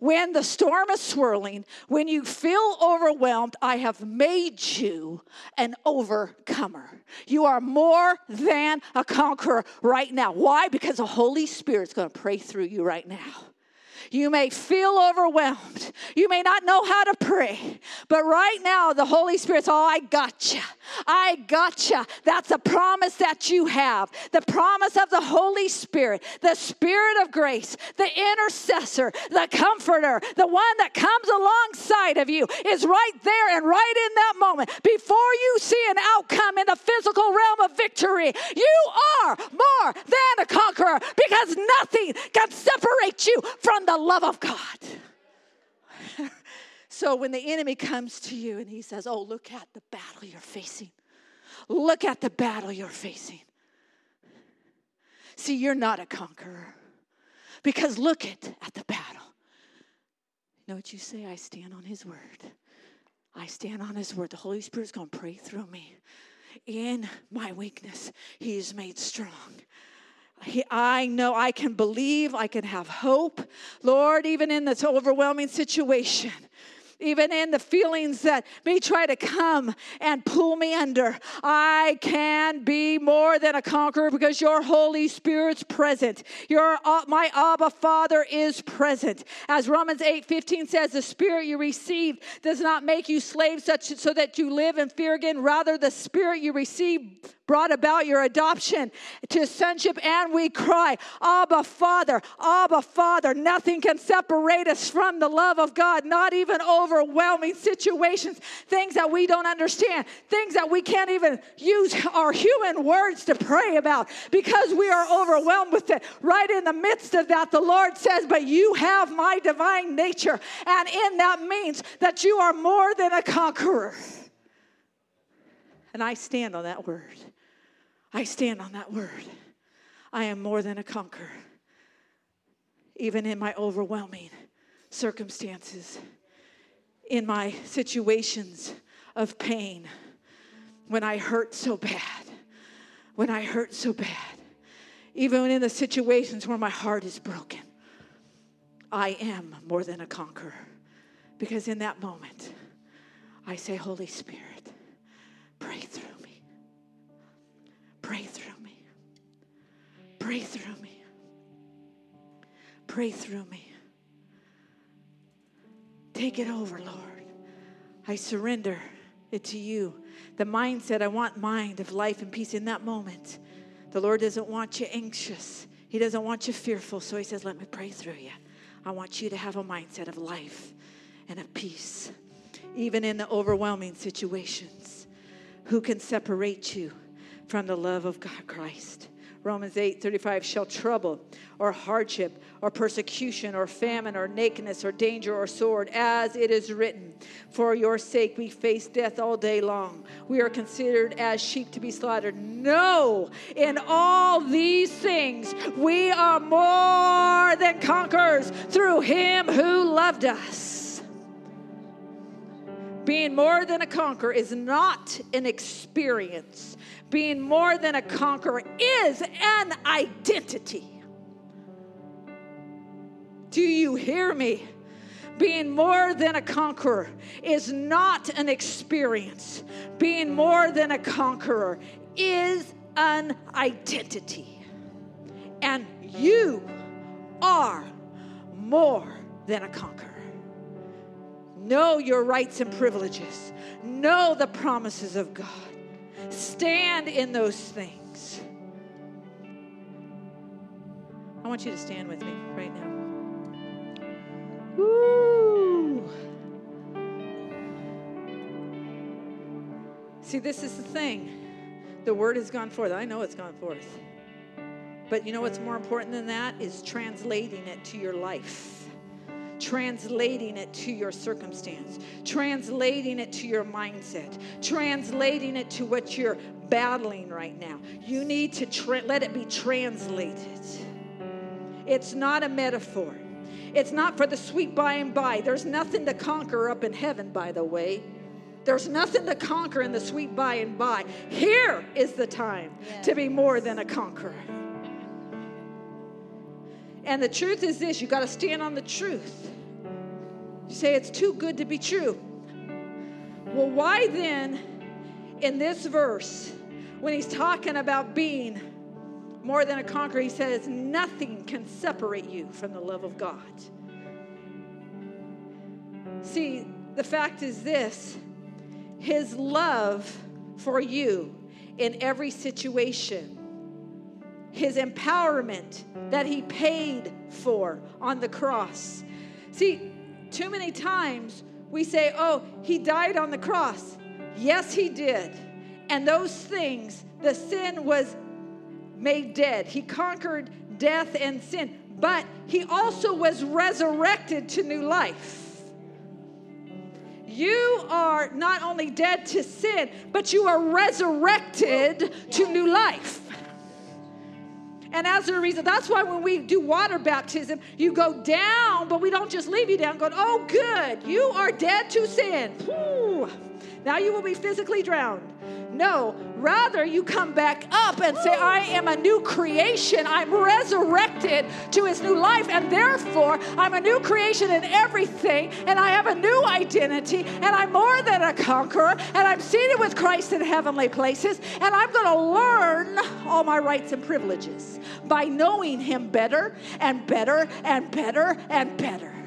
when the storm is swirling, when you feel overwhelmed, I have made you an overcomer. You are more than a conqueror right now. Why? Because the Holy Spirit's going to pray through you right now. You may feel overwhelmed. You may not know how to pray. But right now, the Holy Spirit's, oh, I got you. I got you. That's a promise that you have. The promise of the Holy Spirit, the Spirit of grace, the intercessor, the comforter, the one that comes alongside of you is right there and right in that moment. Before you see an outcome in the physical realm of victory, you are more than a conqueror because nothing can separate you from the love of God. so when the enemy comes to you and he says, Oh, look at the battle you're facing, look at the battle you're facing. See, you're not a conqueror because look at, at the battle. You know what you say? I stand on His word. I stand on His word. The Holy Spirit's going to pray through me. In my weakness, He is made strong. I know I can believe, I can have hope. Lord, even in this overwhelming situation, even in the feelings that may try to come and pull me under. I can be more than a conqueror because your Holy Spirit's present. Your uh, my Abba Father is present. As Romans 8 15 says, the Spirit you received does not make you slaves such so that you live in fear again. Rather, the Spirit you receive brought about your adoption to sonship, and we cry, Abba, Father, Abba, Father. Nothing can separate us from the love of God, not even overwhelming situations, things that we don't understand, things that we can't even use our human words to pray about because we are overwhelmed with it. Right in the midst of that, the Lord says, But you have my divine nature, and in that means that you are more than a conqueror. And I stand on that word. I stand on that word. I am more than a conqueror, even in my overwhelming circumstances, in my situations of pain, when I hurt so bad, when I hurt so bad, even in the situations where my heart is broken. I am more than a conqueror because in that moment, I say, Holy Spirit, pray through. Me. Pray through me. Pray through me. Pray through me. Take it over, Lord. I surrender it to you. The mindset, I want mind of life and peace in that moment. The Lord doesn't want you anxious. He doesn't want you fearful. So he says, Let me pray through you. I want you to have a mindset of life and of peace, even in the overwhelming situations. Who can separate you from the love of God Christ. Romans 8 35 shall trouble or hardship or persecution or famine or nakedness or danger or sword, as it is written, For your sake we face death all day long. We are considered as sheep to be slaughtered. No, in all these things we are more than conquerors through him who loved us. Being more than a conqueror is not an experience being more than a conqueror is an identity. Do you hear me? Being more than a conqueror is not an experience. Being more than a conqueror is an identity. And you are more than a conqueror. Know your rights and privileges, know the promises of God. Stand in those things. I want you to stand with me right now. See, this is the thing. The word has gone forth. I know it's gone forth. But you know what's more important than that is translating it to your life translating it to your circumstance, translating it to your mindset, translating it to what you're battling right now. You need to tra- let it be translated. It's not a metaphor. It's not for the sweet by and by. There's nothing to conquer up in heaven, by the way. There's nothing to conquer in the sweet by and by. Here is the time yes. to be more than a conqueror. And the truth is this you got to stand on the truth. You say it's too good to be true. Well, why then, in this verse, when he's talking about being more than a conqueror, he says, Nothing can separate you from the love of God. See, the fact is this his love for you in every situation his empowerment that he paid for on the cross. See, too many times we say, oh, he died on the cross. Yes, he did. And those things, the sin was made dead. He conquered death and sin, but he also was resurrected to new life. You are not only dead to sin, but you are resurrected to new life. And as a reason, that's why when we do water baptism, you go down, but we don't just leave you down, going, oh, good, you are dead to sin. Whew. Now you will be physically drowned. No, rather you come back up and say, I am a new creation. I'm resurrected to his new life, and therefore I'm a new creation in everything, and I have a new identity, and I'm more than a conqueror, and I'm seated with Christ in heavenly places, and I'm going to learn all my rights and privileges by knowing him better and better and better and better.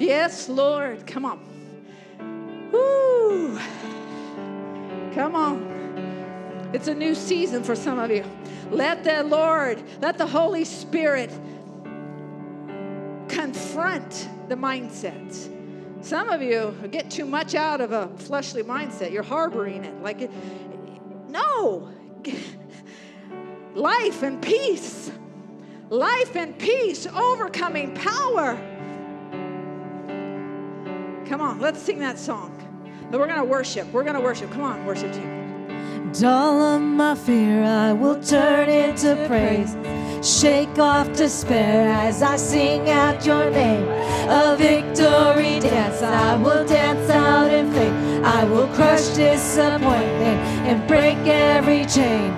Yes, Lord. Come on. Woo. Come on. It's a new season for some of you. Let the Lord, let the Holy Spirit confront the mindset. Some of you get too much out of a fleshly mindset. You're harboring it. Like, no. Life and peace. Life and peace, overcoming power. Come on, let's sing that song. We're going to worship. We're going to worship. Come on, worship team. And all of my fear I will turn into praise. Shake off despair as I sing out your name. A victory dance I will dance out in faith. I will crush disappointment and break every chain.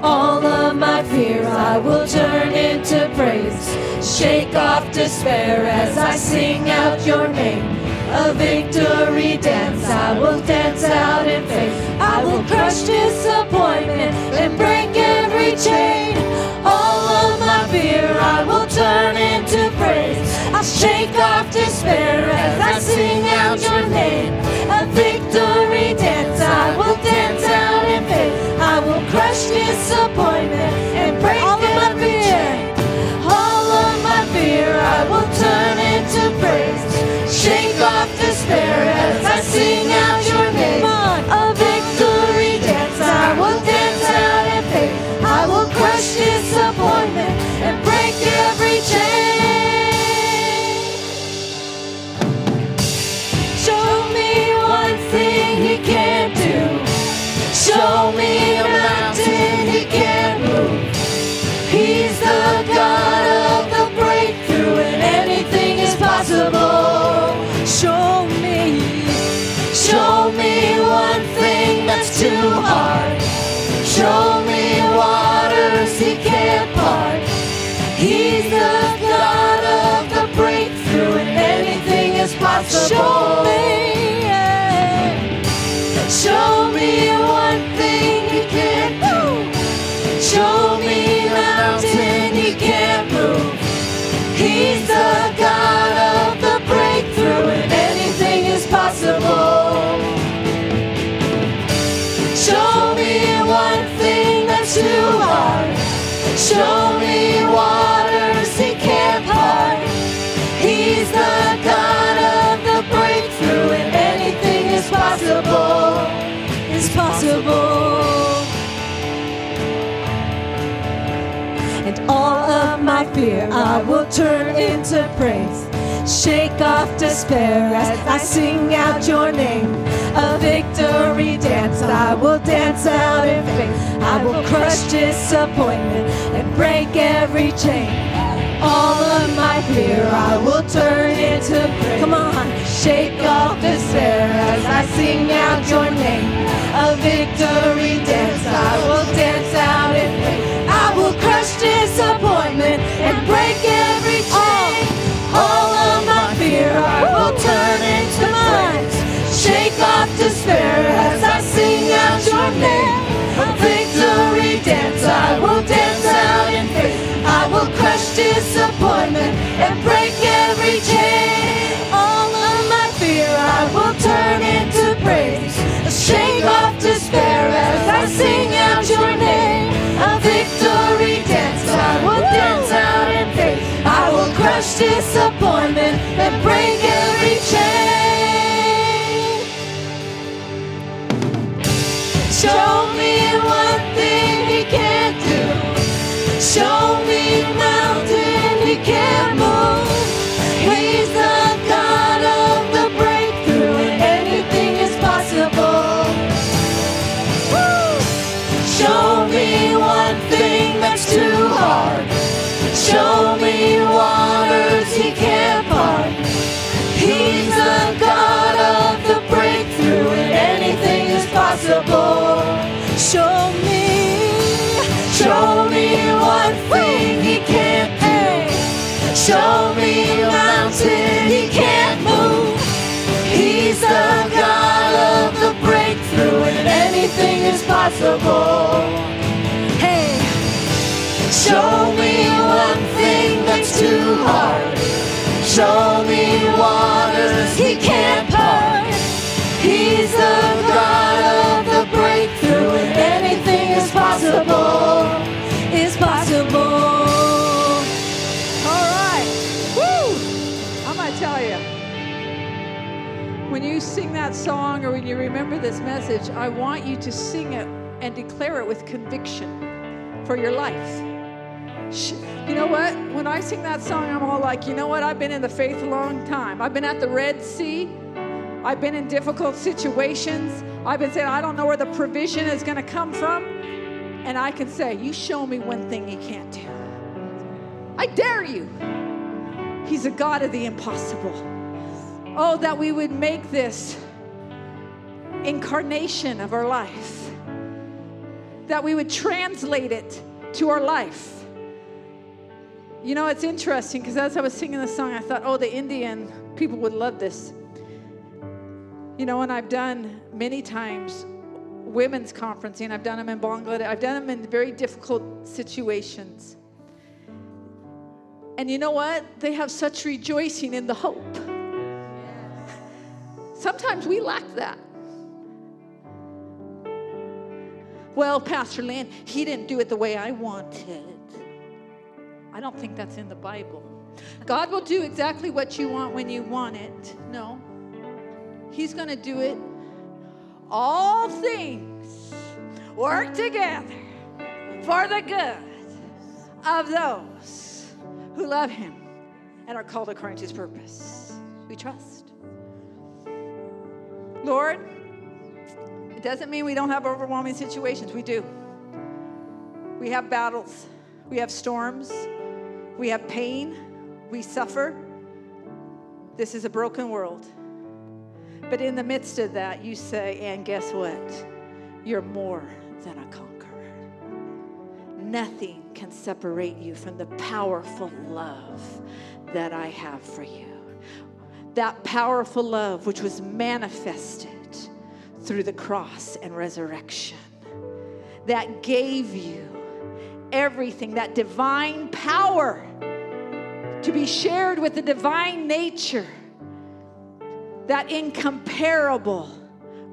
All of my fear I will turn into praise. Shake off despair as I sing out your name. A victory dance I will dance out in faith. I will crush disappointment and break every chain. All of my fear I will turn into praise. I'll shake off despair as I sing out your name. A victory dance I will dance out in faith. I will crush disappointment and break all every chain. All of my fear I will turn into praise. As I sing out your name. A victory dance I will dance out in faith. I will crush disappointment and break every chain. Show me one thing that's too hard. Show me waters he can't part. He's the God of the breakthrough, and anything is possible. Show Show me waters he can't part. He's the God of the breakthrough, and anything is possible. Is possible. and all of my fear I will turn into praise. Shake off despair as I sing out your name. A victory dance I will dance out in faith. I will crush disappointment and break every chain. All of my fear I will turn into praise. Come on, shake off despair as I sing out your name. A victory dance I will dance out in faith. I will crush disappointment and break every chain. All fear I will turn into praise. Shake off despair as I sing out your name. A victory dance I will dance out in faith. I will crush disappointment and break every chain. All of my fear I will turn into praise. Shake off despair as I sing out your name. A victory dance I will crush disappointment and break every chain. Show me one thing he can't do. Show me mountain he can't move. He's the God of the breakthrough, and anything is possible. Woo! Show me one thing that's too hard. breakthrough and anything is possible. Show me, show me one thing he can't do. Show me a mountain he can't move. He's the God of the breakthrough and anything is possible. Hey, show me one thing that's too hard. Show me waters he can't He's the God of the breakthrough, and anything is possible. Is possible. All right. Woo! I'm going to tell you. When you sing that song or when you remember this message, I want you to sing it and declare it with conviction for your life. You know what? When I sing that song, I'm all like, you know what? I've been in the faith a long time. I've been at the Red Sea. I've been in difficult situations. I've been saying, I don't know where the provision is going to come from. And I can say, You show me one thing He can't do. I dare you. He's a God of the impossible. Oh, that we would make this incarnation of our life, that we would translate it to our life. You know, it's interesting because as I was singing the song, I thought, oh, the Indian people would love this. You know, and I've done many times women's conferencing, I've done them in Bangladesh, I've done them in very difficult situations. And you know what? They have such rejoicing in the hope. Sometimes we lack that. Well, Pastor Lynn, he didn't do it the way I wanted. I don't think that's in the Bible. God will do exactly what you want when you want it. No. He's going to do it. All things work together for the good of those who love him and are called according to his purpose. We trust. Lord, it doesn't mean we don't have overwhelming situations. We do. We have battles, we have storms, we have pain, we suffer. This is a broken world. But in the midst of that, you say, and guess what? You're more than a conqueror. Nothing can separate you from the powerful love that I have for you. That powerful love which was manifested through the cross and resurrection, that gave you everything, that divine power to be shared with the divine nature, that incomparable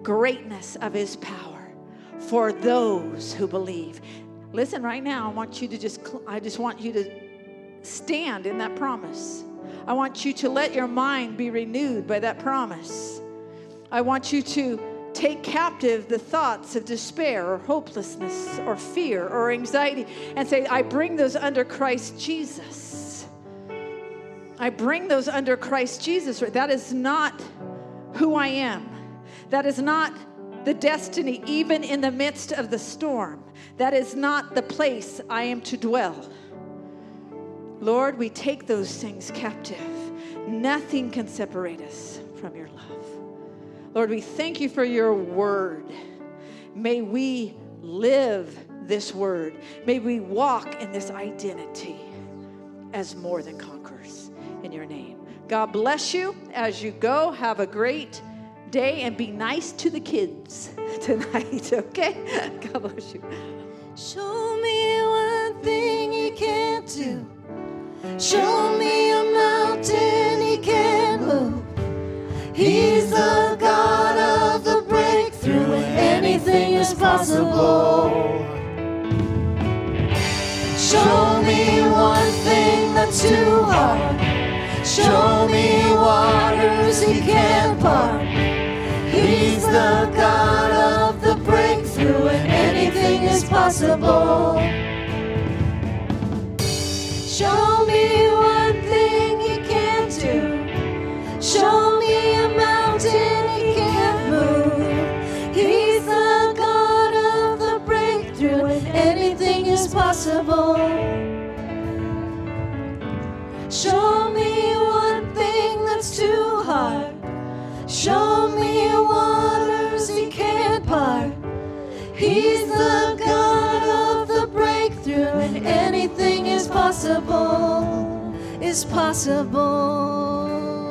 greatness of his power for those who believe. Listen, right now, I want you to just, I just want you to stand in that promise. I want you to let your mind be renewed by that promise. I want you to take captive the thoughts of despair or hopelessness or fear or anxiety and say, I bring those under Christ Jesus. I bring those under Christ Jesus. That is not who I am. That is not the destiny, even in the midst of the storm. That is not the place I am to dwell. Lord, we take those things captive. Nothing can separate us from your love. Lord, we thank you for your word. May we live this word. May we walk in this identity as more than conquerors in your name. God bless you as you go. Have a great day and be nice to the kids tonight, okay? God bless you. Show me one thing he can't do. Show me a mountain he can't move. He's the God of the breakthrough, anything is possible. Show me one thing that's too hard. Show me waters he can't part. He's the God of the breakthrough, and anything is possible. Show me one thing he can't do. Show me a mountain he can't move. He's the God of the breakthrough, and anything is possible. Show too hard. Show me waters he can't part. He's the God of the breakthrough, and anything is possible, is possible.